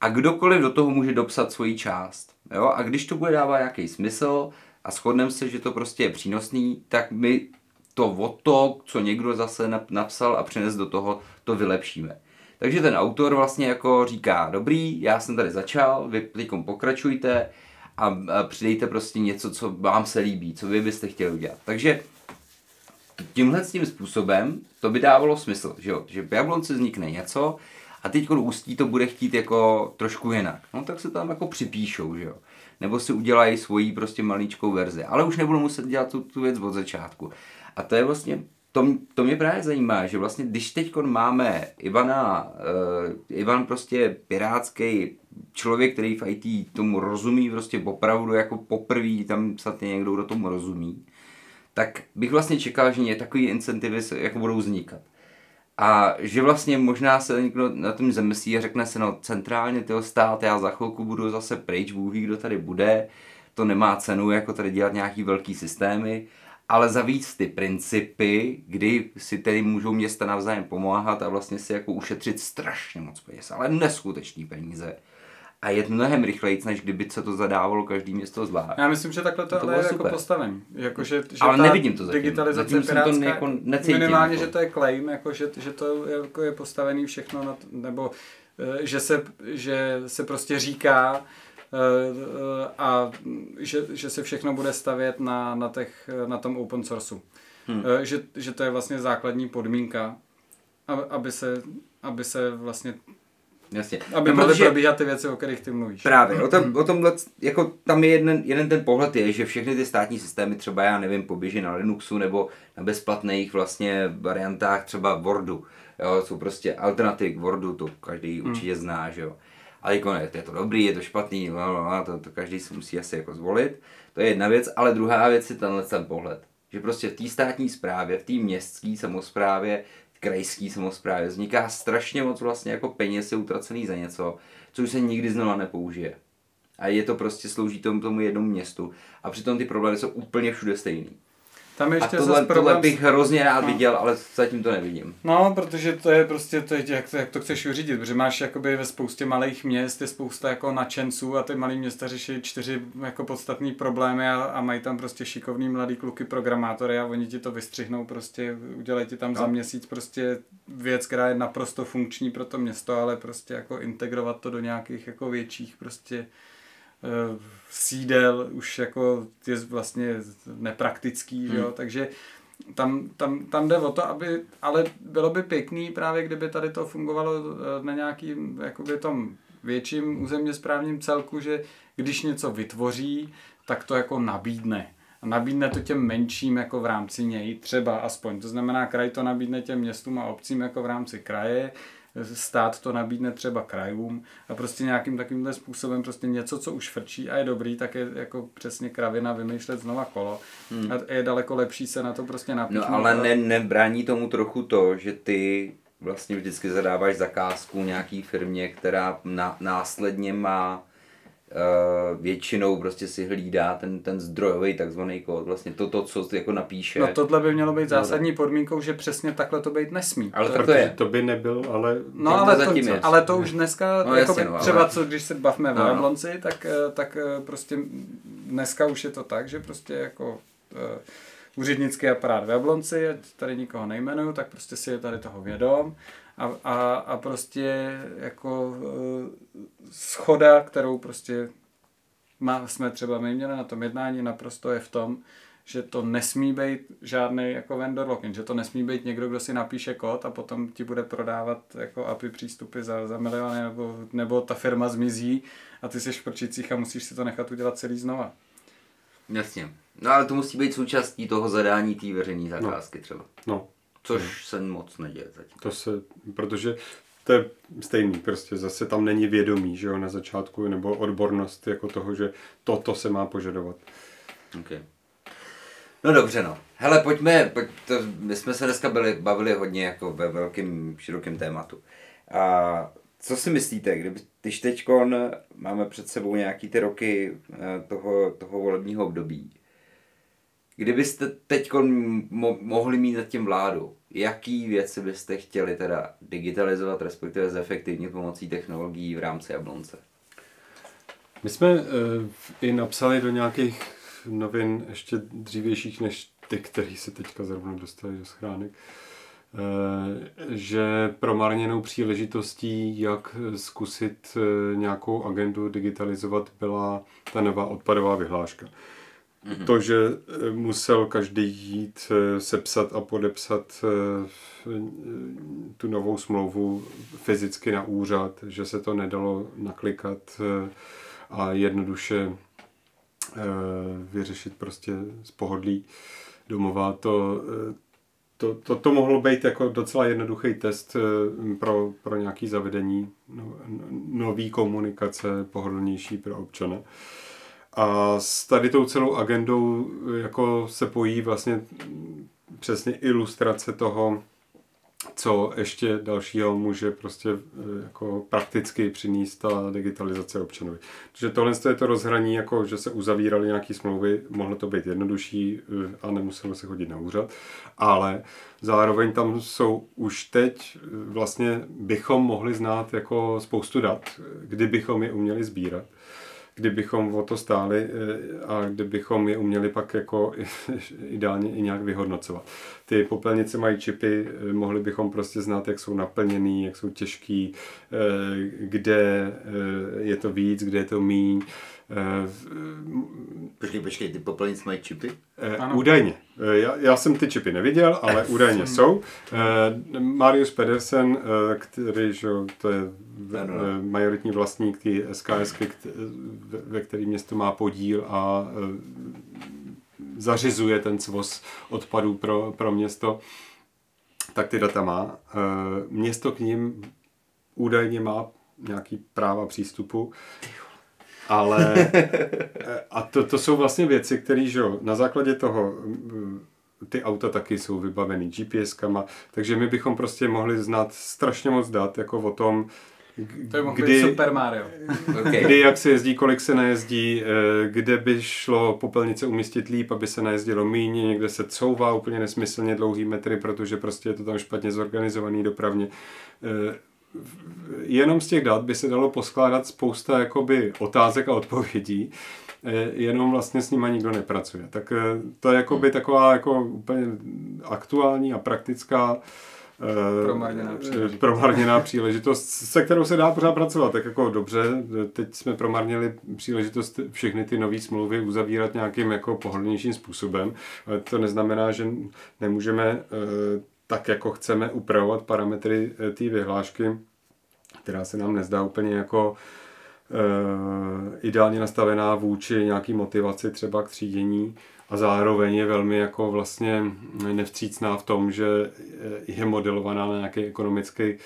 a kdokoliv do toho může dopsat svoji část. Jo? A když to bude dávat nějaký smysl a shodneme se, že to prostě je přínosný, tak my to o to, co někdo zase nap- napsal a přines do toho, to vylepšíme. Takže ten autor vlastně jako říká, dobrý, já jsem tady začal, vy teď pokračujte a, přidejte prostě něco, co vám se líbí, co vy byste chtěli udělat. Takže tímhle s tím způsobem to by dávalo smysl, že jo? Že v Jablonci vznikne něco a teď ústí to bude chtít jako trošku jinak. No tak se tam jako připíšou, že jo? Nebo si udělají svoji prostě maličkou verzi, ale už nebudou muset dělat tu, tu věc od začátku. A to je vlastně, to, to mě právě zajímá, že vlastně když teď máme Ivana, uh, Ivan prostě pirátský člověk, který v IT tomu rozumí prostě opravdu jako poprvé, tam snad je někdo, kdo tomu rozumí, tak bych vlastně čekal, že ně takový incentivy jako budou vznikat. A že vlastně možná se někdo na tom zamyslí a řekne se, no centrálně tyho stát, já za chvilku budu zase pryč, Bůh ví, kdo tady bude, to nemá cenu jako tady dělat nějaký velký systémy, ale zavíc ty principy, kdy si tedy můžou města navzájem pomáhat a vlastně si jako ušetřit strašně moc peněz, ale neskutečný peníze. A je mnohem rychleji, než kdyby se to zadávalo každý město zvlášť. Já myslím, že takhle to, To to ale je jako super. postavení. Jako, že, že Ale nevidím to zatím. digitalizace Zatím jsem to pirátská, jako necítím, minimálně, jako. že to je claim, jako, že, že to je, jako je postavený všechno, na, t- nebo eh, že se, že se prostě říká a že, že se všechno bude stavět na, na, těch, na tom open sourceu. Hmm. Eh, Že, že to je vlastně základní podmínka, aby, se, aby se vlastně, Jasně. aby No, mohly probíhat ty věci, o kterých ty mluvíš. Právě, o, tom, o tomhle, jako tam je jeden, jeden ten pohled je, že všechny ty státní systémy, třeba já nevím, poběží na Linuxu nebo na bezplatných vlastně variantách třeba Wordu, jo, jsou prostě alternativy k Wordu, to každý Hmm. určitě zná, že jo. Ale jako je to dobrý, je to špatný, bla, bla, bla, to, to každý si musí asi jako zvolit, to je jedna věc, ale druhá věc je tenhle ten pohled, že prostě v té státní správě, v té městské samozprávě, krajské samozprávě vzniká strašně moc vlastně jako peněz je utracený za něco, co už se nikdy znova nepoužije. A je to prostě slouží tomu, tomu jednomu městu. A přitom ty problémy jsou úplně všude stejný. Tam je A ještě tohle, zase tohle problém... bych hrozně rád No. viděl, ale zatím to nevidím. No, protože to je prostě, to je, jak, to, jak to chceš uřídit, protože máš jakoby ve spoustě malých měst je spousta jako nadšenců a ty malý města řeší čtyři jako podstatní problémy a, a mají tam prostě šikovný mladý kluky programátory a oni ti to vystřihnou prostě, udělají ti tam No. za měsíc prostě věc, která je naprosto funkční pro to město, ale prostě jako integrovat to do nějakých jako větších prostě sídel už jako je vlastně nepraktický, že jo, takže tam, tam, tam jde o to, aby, ale bylo by pěkný právě, kdyby tady to fungovalo eh, na nějakým, jakoby tom větším územně správním celku, že když něco vytvoří, tak to jako nabídne. A nabídne to těm menším jako v rámci něj, třeba aspoň. To znamená, kraj to nabídne těm městům a obcím jako v rámci kraje, stát to nabídne třeba krajům a prostě nějakým takovýmhle způsobem prostě něco, co už frčí a je dobrý, tak je jako přesně kravina vymýšlet znova kolo. Hmm. A je daleko lepší se na to prostě napíchnout. No ale ne, nebrání tomu trochu to, že ty vlastně vždycky zadáváš zakázku nějaký firmě, která na, následně má většinou prostě si hlídá ten, ten zdrojový takzvaný kód, vlastně to, to, co jako napíše. No tohle by mělo být zásadní podmínkou, že přesně takhle to být nesmí. Ale to, to je. To by nebyl, ale... No to ale, to, je. ale to už dneska, no, jako jasně, no, třeba ale... co, když se bavíme no, o Jablonci, tak, eh, tak eh, prostě dneska už je to tak, že prostě jako uh, úřednický aparát v Jablonci, tady nikoho nejmenuju, tak prostě si je tady toho vědom a, a, a prostě jako e, schoda, kterou prostě má, jsme třeba my měli na tom jednání, naprosto je v tom, že to nesmí být žádný jako vendor login, že to nesmí být někdo, kdo si napíše kód a potom ti bude prodávat jako API přístupy za, za miliony, nebo, nebo ta firma zmizí a ty jsi v prčicích a musíš si to nechat udělat celý znova. Jasně. No ale to musí být součástí toho zadání té veřejné zakázky no. třeba. No. Což no. se moc neděje zatím. To se, protože to je stejný, prostě zase tam není vědomí, že jo, na začátku, nebo odbornost jako toho, že toto se má požadovat. Okay. No dobře, no. Hele, pojďme, pojď, to, my jsme se dneska byli, bavili hodně jako ve velkým, širokém tématu. A co si myslíte, kdyby, když teď máme před sebou nějaký ty roky eh, toho, toho volebního období, Kdybyste teď mo- mohli mít nad tím vládu, jaký věci byste chtěli teda digitalizovat, respektive zefektivnit pomocí technologií v rámci Jablonce? My jsme uh, i napsali do nějakých novin ještě dřívějších než ty, které se teďka zrovna dostali do schránek, uh, že promarněnou příležitostí, jak zkusit uh, nějakou agendu digitalizovat, byla ta nová odpadová vyhláška. Mm-hmm. To, že eh, musel každý jít eh, sepsat a podepsat eh, tu novou smlouvu fyzicky na úřad, že se to nedalo naklikat a jednoduše vyřešit prostě z pohodlí domova, to, to, to, to mohlo být jako docela jednoduchý test pro, pro nějaké zavedení no, nový komunikace, pohodlnější pro občana. A s tady tou celou agendou jako se pojí vlastně přesně ilustrace toho, co ještě dalšího může prostě eh, jako prakticky přinést ta digitalizace občanovi. Protože tohle je to rozhraní, jako že se uzavíraly nějaké smlouvy, mohlo to být jednodušší eh, a nemuselo se chodit na úřad, ale zároveň tam jsou už teď, eh, vlastně bychom mohli znát jako spoustu dat, kdybychom je uměli sbírat kdybychom o to stáli eh, a kdybychom je uměli pak jako ideálně i nějak vyhodnocovat. Ty popelnice mají čipy, eh, mohli bychom prostě znát, jak jsou naplněný, jak jsou těžký, eh, kde je to víc, kde je to míň, počkej, počkej, ty popelnic mají čipy? Eh, ano. Údajně. Eh, já, já jsem ty čipy neviděl, ale údajně jsou. Marius Pedersen, který, že, to je ano. majoritní vlastník té SKS, ve který město má podíl a zařizuje ten svoz odpadů pro, pro město, tak ty data má. Město k ním údajně má nějaký práva přístupu. Ale a to, to jsou vlastně věci, které, že na základě toho ty auta taky jsou vybavený GPS-kama, takže my bychom prostě mohli znát strašně moc dat jako o tom, to je kdy, Super Mario. okay. kdy, jak se jezdí, kolik se najezdí, eh, kde by šlo popelnice umístit líp, aby se najezdilo míně, někde se couvá úplně nesmyslně dlouhý metry, protože prostě je to tam špatně zorganizovaný dopravně eh, jenom z těch dat by se dalo poskládat spousta jakoby otázek a odpovědí, eh, jenom vlastně s nima nikdo nepracuje. Tak eh, to je jakoby taková jako úplně aktuální a praktická eh, Promarněná příležitost. promarněná příležitost, se kterou se dá pořád pracovat. Tak jako dobře, teď jsme promarnili příležitost všechny ty nové smlouvy uzavírat nějakým jako pohodlnějším způsobem, ale to neznamená, že nemůžeme tak, jako chceme upravovat parametry eh, té vyhlášky, která se nám nezdá úplně jako eh, ideálně nastavená vůči nějaký motivaci třeba k třídění a zároveň je velmi jako vlastně nevstřícná v tom, že je modelovaná na nějaký ekonomický eh,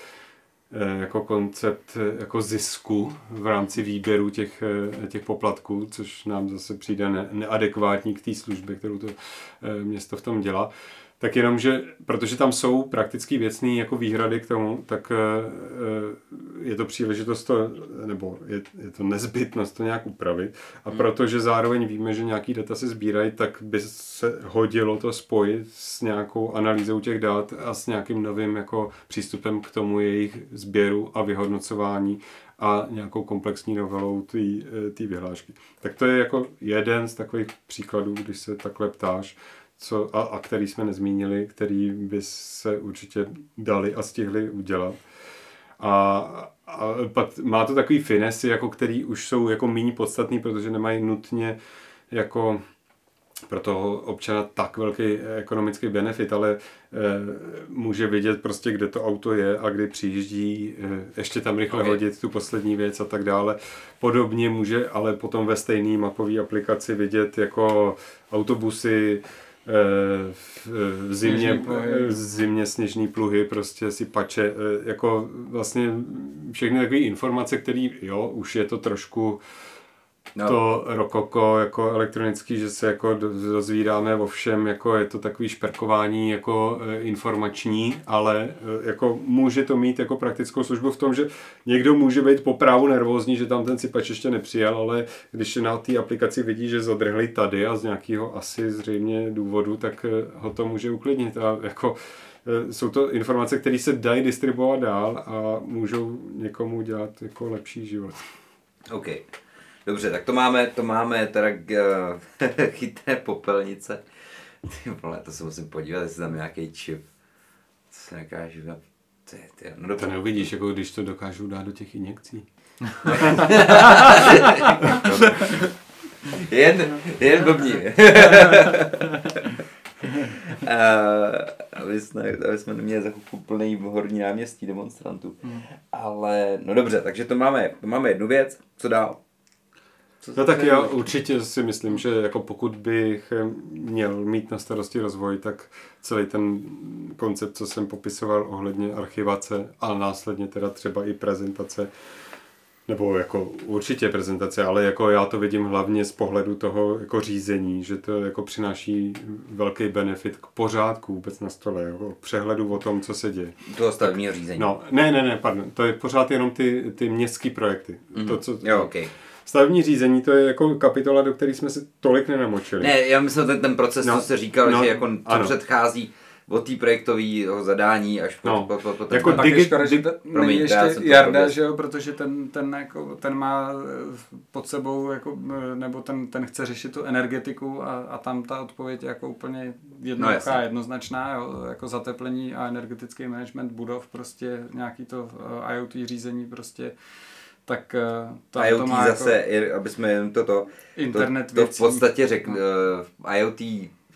jako koncept eh, jako zisku v rámci výběru těch, eh, těch poplatků, což nám zase přijde ne, neadekvátní k té službě, kterou to město v tom dělá. Tak jenom, že protože tam jsou prakticky věcné jako výhrady k tomu, tak je to příležitost to, nebo je, je to nezbytnost to nějak upravit. A protože zároveň víme, že nějaký data se sbírají, tak by se hodilo to spojit s nějakou analýzou těch dat a s nějakým novým jako přístupem k tomu jejich sběru a vyhodnocování a nějakou komplexní novelou té vyhlášky. Tak to je jako jeden z takových příkladů, když se takhle ptáš, co, a, a který jsme nezmínili, který by se určitě dali a stihli udělat. A, a pak má to takový finesy, jako který už jsou jako méně podstatný, protože nemají nutně jako pro toho občana tak velký ekonomický benefit, ale e, může vidět prostě, kde to auto je a kdy přijíždí, e, ještě tam rychle okay. hodit tu poslední věc a tak dále. Podobně může ale potom ve stejné mapové aplikaci vidět jako autobusy, v zimě, v zimě sněžný pluhy, prostě si pače, jako vlastně všechny takové informace, které, jo, už je to trošku no. to rokoko jako elektronický, že se jako dozvídáme o všem, jako je to takový šperkování jako e, informační, ale e, jako může to mít jako praktickou službu v tom, že někdo může být po právu nervózní, že tam ten sypač ještě nepřijel, ale když na té aplikaci vidí, že zadrhli tady a z nějakého asi zřejmě důvodu, tak e, ho to může uklidnit a jako jsou to informace, které se dají distribuovat dál a můžou někomu dělat jako lepší život. Okay. Dobře, tak to máme, to máme teda uh, chytré popelnice. Ty vole, to se musím podívat, jestli tam nějaký čip. Co se nekážu ty, ty, no to neuvidíš, jako když to dokážu dát do těch injekcí. jen, jen blbní. uh, aby, jsme, aby jsme neměli za chvilku plný horní náměstí demonstrantů. Hmm. Ale, no dobře, takže to máme, to máme jednu věc. Co dál? Co no tak já určitě si myslím, že jako pokud bych měl mít na starosti rozvoj, tak celý ten koncept, co jsem popisoval ohledně archivace a následně teda třeba i prezentace, nebo jako určitě prezentace, ale jako já to vidím hlavně z pohledu toho jako řízení, že to jako přináší velký benefit k pořádku vůbec na stole, jako přehledu o tom, co se děje. Toho stavebního řízení. No, ne, ne, ne, pardon, to je pořád jenom ty, ty městské projekty. Mm-hmm. To, co, jo, okay. Stavební řízení, to je jako kapitola, do které jsme se tolik nenamočili. Ne, já myslím, ten, ten proces, no, co jste říkal, no, že jako co předchází od té projektové zadání až po, no. po, po, po ten jako digi, škoda, že to není ještě Jarda, že jo, protože ten, ten, jako, ten má eh, pod sebou, jako, eh, nebo ten, ten chce řešit tu energetiku a, a tam ta odpověď je jako úplně jednoduchá, no, jednoznačná, jo, jako zateplení a energetický management budov, prostě nějaký to eh, IoT řízení, prostě tak to, IoT to má zase, jako aby jsme jen toto, internet to, to věcí. v podstatě řekl, no. uh, IoT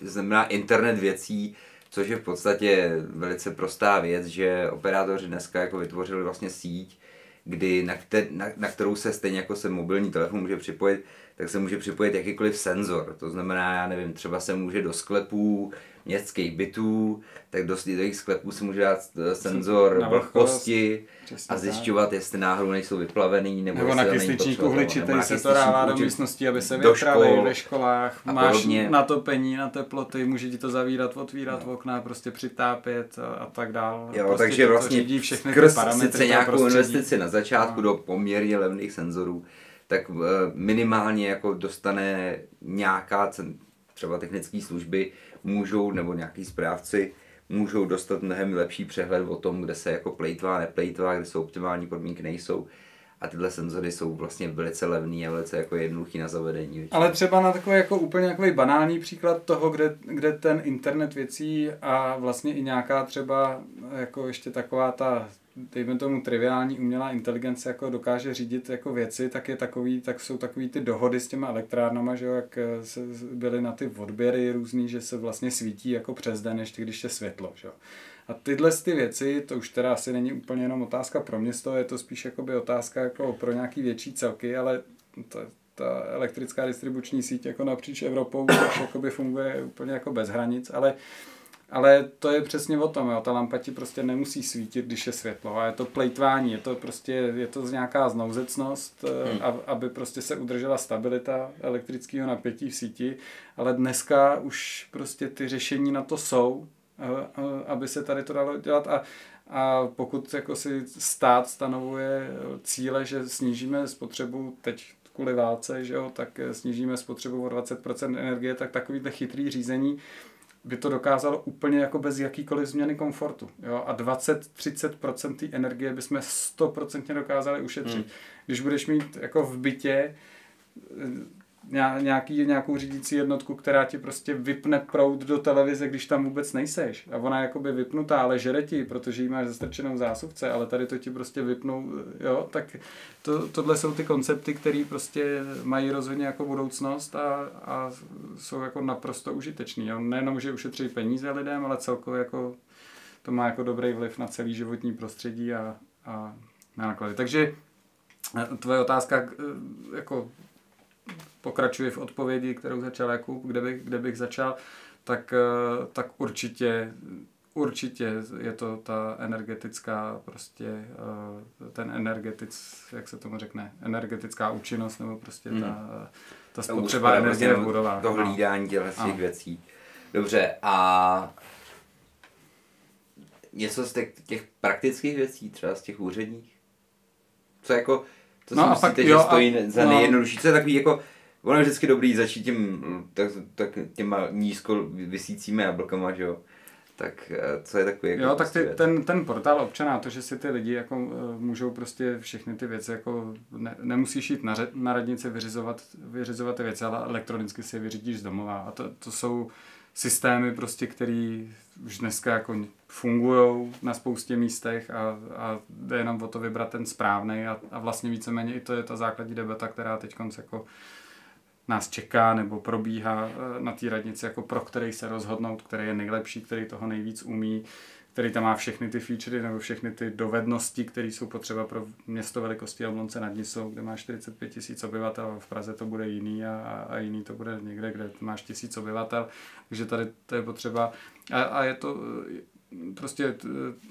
znamená internet věcí, což je v podstatě velice prostá věc, že operátoři dneska jako vytvořili vlastně síť, kdy na, kter, na, na kterou se stejně jako se mobilní telefon může připojit, tak se může připojit jakýkoliv senzor. To znamená, já nevím, třeba se může do sklepů městských bytů, tak do, jejich sklepů se může dát eh, senzor vlhkosti a zjišťovat, tak. jestli náhodou nejsou vyplavený, nebo, nebo na kysličník uhličitý se to dává do místnosti, aby se vypravili škol, ve školách, máš podobně. natopení na teploty, může ti to zavírat, otvírat no. okna, prostě přitápět a, a tak dál. Jo, prostě takže vlastně všechny skrz sice nějakou investici na začátku no. do poměrně levných senzorů, tak eh, minimálně jako dostane nějaká třeba technické služby, můžou, nebo nějaký správci, můžou dostat mnohem lepší přehled o tom, kde se jako plejtvá, neplejtvá, kde jsou optimální podmínky, nejsou. a tyhle senzory jsou vlastně velice levný a velice jako jednoduchý na zavedení. Většinou. Ale třeba na takový jako úplně takový banální příklad toho, kde, kde ten internet věcí a vlastně i nějaká třeba jako ještě taková ta dejme tomu triviální umělá inteligence jako dokáže řídit jako věci, tak je takový, tak jsou takový ty dohody s těma elektrárnama, že jo, jak se byly na ty odběry různý, že se vlastně svítí jako přes den, ještě když je světlo, že jo. A tyhle ty věci, to už teda asi není úplně jenom otázka pro město, je to spíš jakoby otázka jako pro nějaký větší celky, ale to, ta elektrická distribuční síť jako napříč Evropou už funguje úplně jako bez hranic, ale ale to je přesně o tom, jo. ta lampa ti prostě nemusí svítit, když je světlo a je to plejtvání, je to prostě, je to nějaká znouzecnost, eh, hmm. aby prostě se udržela stabilita elektrického napětí v síti, ale dneska už prostě ty řešení na to jsou, eh, eh, aby se tady to dalo dělat a a pokud jako si stát stanovuje cíle, že snížíme spotřebu teď kvůli válce, že jo, tak snížíme spotřebu o 20% energie, tak takovýhle chytrý řízení by to dokázalo úplně jako bez jakýkoliv změny komfortu. Jo? A 20-30% té energie bychom 100% dokázali ušetřit. Hmm. Když budeš mít jako v bytě nějaký, nějakou řídící jednotku, která ti prostě vypne proud do televize, když tam vůbec nejseš. A ona je jakoby vypnutá, ale žere ti, protože ji máš zastrčenou zásuvce, ale tady to ti prostě vypnou, jo, tak to, tohle jsou ty koncepty, které prostě mají rozhodně jako budoucnost a, a jsou jako naprosto užitečný. Jo. Nejenom, že ušetří peníze lidem, ale celkově jako to má jako dobrý vliv na celý životní prostředí a, a na náklady. Takže eh, tvoje otázka, eh, jako pokračuji v odpovědi, kterou začal Jakub, kde bych, kde bych začal, tak, eh, tak určitě Určitě je to ta energetická prostě, eh, ten energetic, jak se tomu řekne, energetická účinnost nebo prostě ta, hmm. ta spotřeba ta energie v prostě budovách. To hlídání těch těch věcí. Dobře, a něco z těch, těch praktických věcí, třeba z těch úředních? Co jako, to no si myslíte, pak, že jo, stojí a, za no. nejjednodušší? Co je takový jako, ono je vždycky dobrý začít tím, tak, tak těma nízko vysícími jablkama, že jo. Tak eh, co je takový jako Jo, tak ty, ten, ten portál občana, to, že si ty lidi jako uh, můžou prostě všechny ty věci, jako ne, nemusíš jít na, na radnici vyřizovat, vyřizovat ty věci, ale elektronicky si je vyřídíš z domova. A to, to jsou systémy prostě, které už dneska jako fungují na spoustě místech a, a jde jenom o to vybrat ten správný a, a vlastně víceméně i to je ta základní debata, která teď jako nás čeká nebo probíhá eh, na té radnici, jako pro který se rozhodnout, který je nejlepší, který toho nejvíc umí, který tam má všechny ty featurey nebo všechny ty dovednosti, které jsou potřeba pro město velikosti Jablonce nad Nisou, kde má 45 tisíc obyvatel, v Praze to bude jiný a, a jiný to bude někde, kde máš tisíc obyvatel, takže tady to je potřeba a, a je to prostě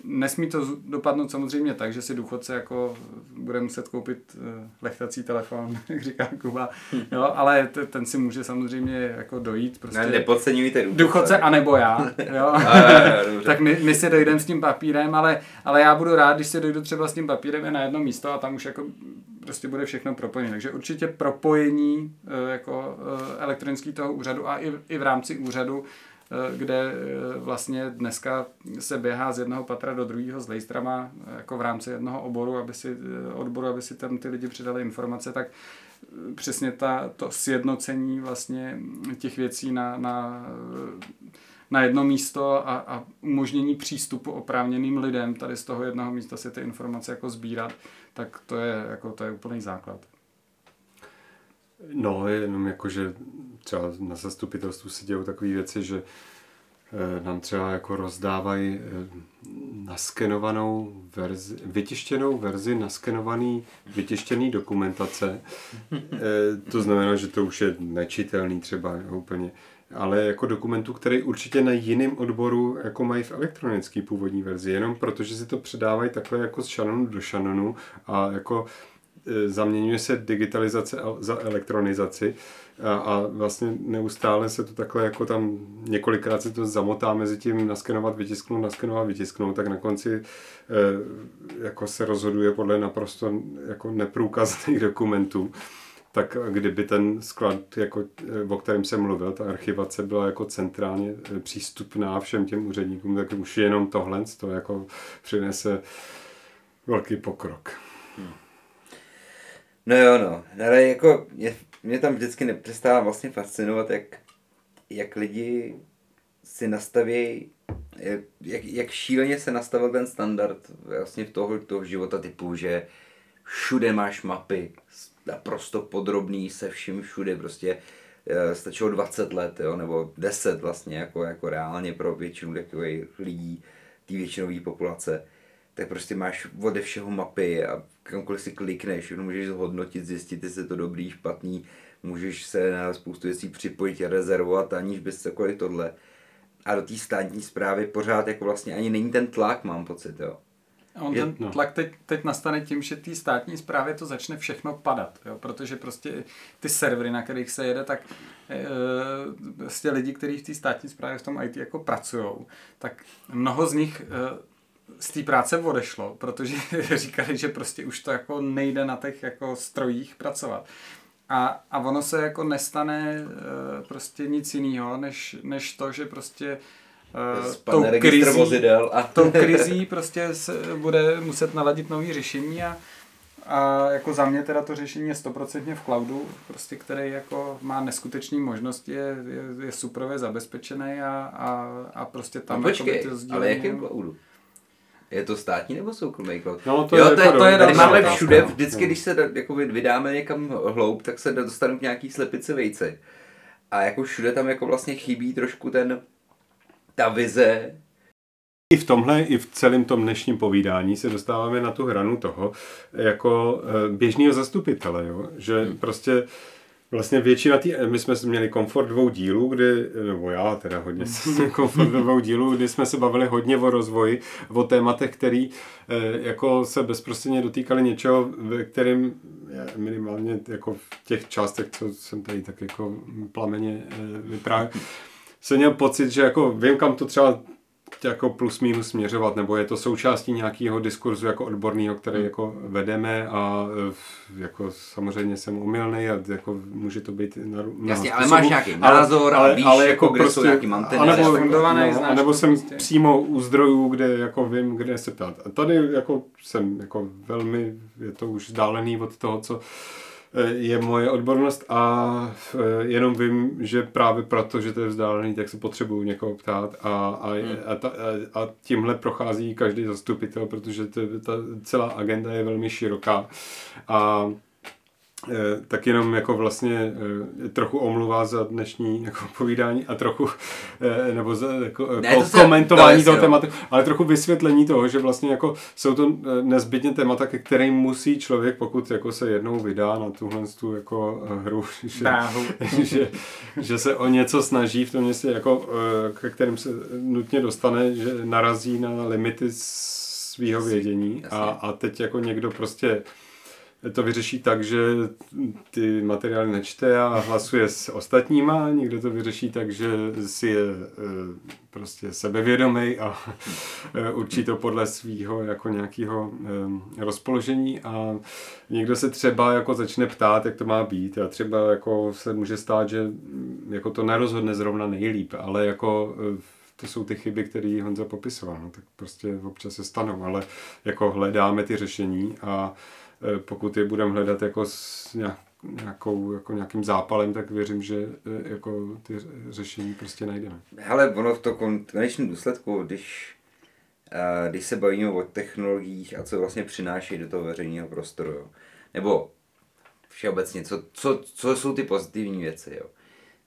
nesmí to dopadnout samozřejmě tak, že si důchodce jako bude muset koupit eh, lechtací telefon, jak říká Kuba, jo, ale t- ten si může samozřejmě jako dojít. Prostě ne, nepodceňujte důchodce. Důchodce anebo já, jo. tak my, my si dojdeme s tím papírem, ale, ale já budu rád, když si dojdu třeba s tím papírem na jedno místo a tam už jako prostě bude všechno propojené. Takže určitě propojení eh, jako eh, elektronický toho úřadu a i, i v rámci úřadu kde eh, vlastně dneska se běhá z jednoho patra do druhého s lejstrama jako v rámci jednoho oboru, aby si, eh, odboru, aby si tam ty lidi přidali informace, tak přesně ta, to sjednocení vlastně těch věcí na, na, na jedno místo a, a umožnění přístupu oprávněným lidem tady z toho jednoho místa si ty informace jako sbírat, tak to je, jako, to je úplný základ. No, jenom jako, že třeba na zastupitelstvu se dějou takové věci, že eh, nám třeba jako rozdávají eh, naskenovanou verzi, vytištěnou verzi naskenovaný, vytištěný dokumentace. Eh, to znamená, že to už je nečitelný třeba úplně. Ale jako dokumentu, který určitě na jiném odboru jako mají v elektronické původní verzi, jenom protože si to předávají takhle jako z šanonu do šanonu a jako zaměňuje se digitalizace za elektronizaci a, a vlastně neustále se to takhle jako tam několikrát se to zamotá mezi tím naskenovat, vytisknout, naskenovat, vytisknout, tak na konci e, jako se rozhoduje podle naprosto jako neprůkazných dokumentů tak kdyby ten sklad, jako, e, o kterém jsem mluvil, ta archivace byla jako centrálně e, přístupná všem těm úředníkům, tak už jenom tohle to jako přinese velký pokrok. No jo, no. Ale jako mě, mě tam vždycky nepřestává vlastně fascinovat, jak, jak lidi si nastaví, jak, jak šíleně se nastavil ten standard vlastně v toho, toho života typu, že všude máš mapy, naprosto podrobný se vším všude, prostě eh, stačilo 20 let, jo, nebo 10 vlastně, jako, jako reálně pro většinu takových lidí, té většinové populace, tak prostě máš ode všeho mapy a kamkoliv si klikneš, všechno můžeš zhodnotit, zjistit, jestli je to dobrý, špatný, můžeš se na spoustu věcí připojit a rezervovat, aniž bys cokoliv tohle. A do té státní zprávy pořád jako vlastně ani není ten tlak, mám pocit, jo. A on ten tlak teď, teď nastane tím, že té státní zprávě to začne všechno padat, jo? protože prostě ty servery, na kterých se jede, tak e, prostě lidi, kteří v té státní zprávě v tom IT jako pracují, tak mnoho z nich e, z té práce odešlo, protože říkali, že prostě už to jako nejde na těch jako strojích pracovat. A, a ono se jako nestane e, prostě nic jiného, než, než to, že prostě uh, tou krizí, vozidel a... tou krizí prostě se bude muset naladit nový řešení a, a jako za mě teda to řešení je stoprocentně v cloudu, prostě, který jako má neskutečné možnosti, je, je, je suprově zabezpečený a, a, a prostě tam no, počkej, jako ale jakým cloudu? Je to státní nebo soukromý cloud? No, to jo, je, to, je, to je tady máme všude, vždycky, když se jako vydáme někam hloub, tak se dostanu k nějaký slepice vejce. A jako všude tam jako vlastně chybí trošku ten ta vize. I v tomhle, i v celém tom dnešním povídání se dostáváme na tu hranu toho, jako eh, běžného zastupitele, jo? že hmm. prostě Vlastně většina tý, my jsme měli komfort dvou dílů, kdy, nebo já teda hodně komfort dvou dílů, kdy jsme se bavili hodně o rozvoji, o tématech, který eh, jako se bezprostředně dotýkali něčeho, ve kterým minimálně jako v těch částech, co jsem tady tak jako plameně eh, vyprávěl, jsem měl pocit, že jako vím, kam to třeba jako plus minus směřovat, nebo je to součástí nějakého diskurzu jako odborného, který hmm. jako vedeme a jako samozřejmě jsem umylný a jako může to být na, na Jasně, ale máš nějaký názor ale, a víš, ale jako, jako prostě, jsou nějaký manteny. Anebo, no, anebo jsem prostě. přímo u zdrojů, kde jako vím, kde se ptát. A tady jako jsem jako velmi, je to už vzdálený od toho, co je moje odbornost a eh, jenom vím, že právě proto, že to je vzdálený, tak se potřebuju někoho ptát a, a, hmm. a, ta, a tímhle prochází každý zastupitel, protože to, ta celá agenda je velmi široká a Eh, tak jenom jako vlastně eh, trochu omluva za dnešní jako povídání a trochu, eh, nebo za jako, ne, to komentování to toho tématu, ale trochu vysvětlení toho, že vlastně jako jsou to nezbytně témata, ke kterým musí člověk, pokud jako se jednou vydá na tuhle tu jako hru, že, že, že, se o něco snaží v tom městě, jako, ke kterým se nutně dostane, že narazí na limity svého vědění. A, a teď jako někdo prostě to vyřeší tak, že ty materiály nečte a hlasuje s ostatníma, někdo to vyřeší tak, že si je e, prostě sebevědomý a e, určí to podle svého jako nějakého e, rozpoložení. A někdo se třeba jako začne ptát, jak to má být. A třeba jako se může stát, že jako to nerozhodne zrovna nejlíp, ale jako to jsou ty chyby, které Honza popisoval, no, tak prostě občas se stanou, ale jako hledáme ty řešení a pokud je budeme hledat jako s nějakou, jako nějakým zápalem, tak věřím, že eh, jako ty řešení prostě najdeme. Hele, ono v to konečném důsledku, když, eh, když se bavíme o technologiích a co vlastně přináší do toho veřejného prostoru, jo. nebo všeobecně, co, co, co jsou ty pozitivní věci, jo.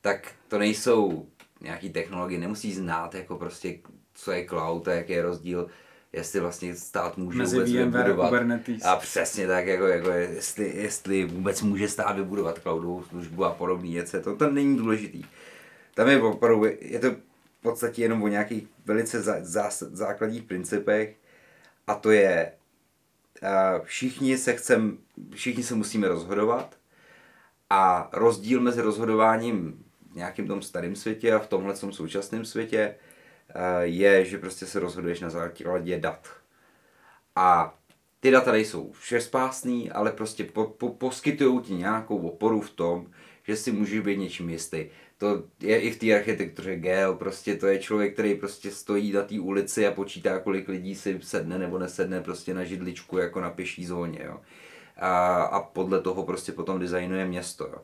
tak to nejsou nějaký technologie, nemusí znát jako prostě, co je cloud a jaký je rozdíl jestli vlastně stát může Mezi vůbec VMware vybudovat. Kubernetes. A přesně tak, jako, jako jestli, jestli vůbec může stát vybudovat cloudovou službu a podobné věci, to tam není důležitý. Tam je opravdu, je to v podstatě jenom o nějakých velice zá, zá, základních principech a to je, uh, všichni se chcem, všichni se musíme rozhodovat a rozdíl mezi rozhodováním v nějakém tom starém světě a v tomhle tom současném světě Eh, je, že prostě se rozhoduješ na základě dat. A ty data nejsou všespásný, ale prostě po, po, poskytují ti nějakou oporu v tom, že si můžeš být něčím jistý. To je i v té architektuře GEL, prostě to je člověk, který prostě stojí na té ulici a počítá, kolik lidí si sedne nebo nesedne prostě na židličku jako na pěší zóně. Jo. a, a podle toho prostě potom designuje město. Jo.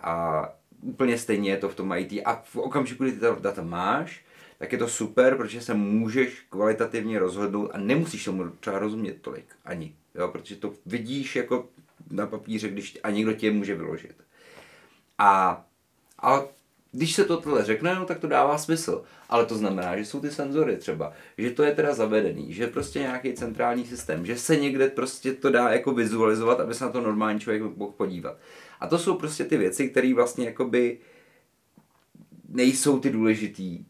A úplně stejně je to v tom IT a v okamžiku, kdy ty ta data máš, tak je to super, protože se můžeš kvalitativně rozhodnout a nemusíš tomu třeba rozumět tolik ani, jo, protože to vidíš jako na papíře, když a někdo tě může vyložit. A, a když se to tohle řekne, no, tak to dává smysl. Ale to znamená, že jsou ty senzory třeba, že to je teda zavedený, že prostě nějaký centrální systém, že se někde prostě to dá jako vizualizovat, aby se na to normální člověk mohl podívat. A to jsou prostě ty věci, které vlastně jakoby nejsou ty důležitý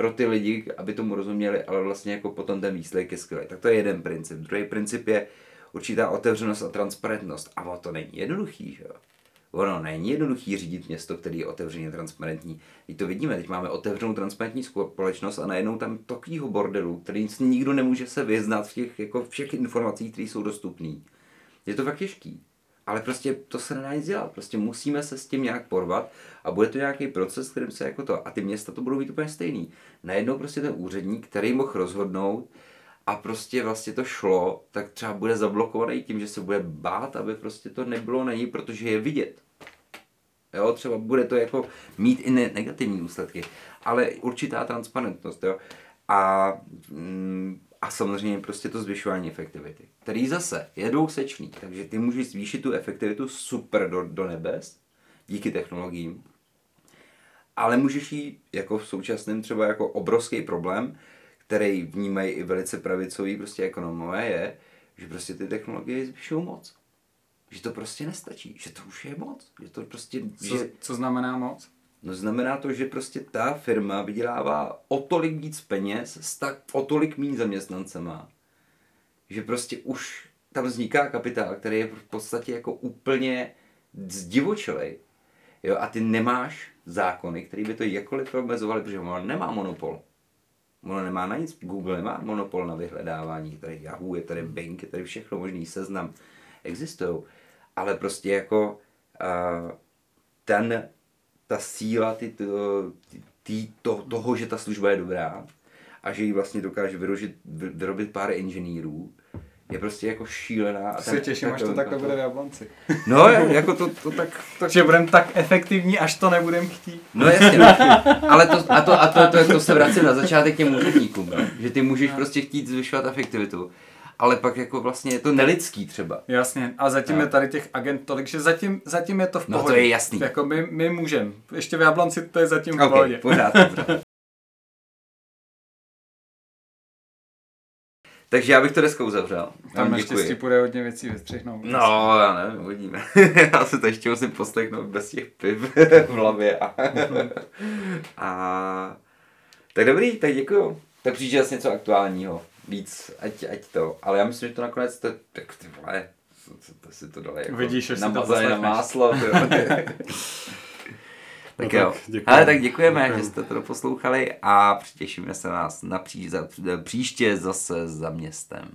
pro ty lidi, aby tomu rozuměli, ale vlastně jako potom ten výsledek je skvělý. Tak to je jeden princip. Druhý princip je určitá otevřenost a transparentnost. A to není jednoduchý, že jo? Ono není jednoduchý řídit město, který je otevřeně transparentní. Teď to vidíme, teď máme otevřenou transparentní společnost a najednou tam takovýho bordelu, který nikdo nemůže se vyznat v těch jako všech informacích, které jsou dostupné. Je to fakt těžký. Ale prostě to se nedá nic dělat. Prostě musíme se s tím nějak porvat a bude to nějaký proces, kterým se jako to. A ty města to budou být úplně stejný. Najednou prostě ten úředník, který mohl rozhodnout a prostě vlastně to šlo, tak třeba bude zablokovaný tím, že se bude bát, aby prostě to nebylo na ní, protože je vidět. Jo, třeba bude to jako mít i ne- negativní důsledky, ale určitá transparentnost, jo. A mm, a samozřejmě prostě to zvyšování efektivity, který zase je dvousečný, takže ty můžeš zvýšit tu efektivitu super do, do nebes díky technologiím, ale můžeš jít jako v současném třeba jako obrovský problém, který vnímají i velice pravicoví prostě ekonomové, je, že prostě ty technologie zvyšují moc. Že to prostě nestačí, že to už je moc. Že to prostě, co, že... co znamená moc? No znamená to, že prostě ta firma vydělává o tolik víc peněz s tak o tolik méně zaměstnancema, že prostě už tam vzniká kapitál, který je v podstatě jako úplně zdivočelej. Jo, a ty nemáš zákony, které by to jakkoliv omezovaly, protože ono nemá monopol. Ono nemá na nic, Google nemá monopol na vyhledávání, tady Yahoo, je tady Bing, je tady všechno možný seznam, existují. Ale prostě jako uh, ten ta síla ty, ty, ty, to, toho, že ta služba je dobrá a že ji vlastně dokáže vyrožit, vyrobit pár inženýrů, je prostě jako šílená. A se těším, až to takhle bude v Jablonci. No, jako to, to tak... tak... Že budeme tak efektivní, až to nebudeme chtít. No jasně, no. ale to, a, to, a to, to, to, to se vracím na začátek těm úředníkům, no? že ty můžeš no. prostě chtít zvyšovat efektivitu ale pak jako vlastně je to nelidský třeba. Jasně, a zatím no. je tady těch agent tolik, že zatím, zatím je to v pohodě. No to je jasný. Jako my, my můžeme. Ještě v Jablonci to je zatím v okay, pohodě. pořád, pořád. Takže já bych to dneska uzavřel. Tam naštěstí půjde hodně věcí vystřihnout. No, já nevím, uvidíme. já se to ještě musím poslechnout bez těch piv v hlavě. A, a... Tak dobrý, tak děkuju. Tak přijde něco aktuálního víc, ať, ať to. Ale já myslím, že to nakonec, to, tak ty vole, to, to, to si to dali jako Vidíš, na, to na máslo. tak no jo. Tak děkujeme. Ale tak děkujeme, děkujeme, že jste to poslouchali a přitěšíme se nás na pří, za, příště zase za městem.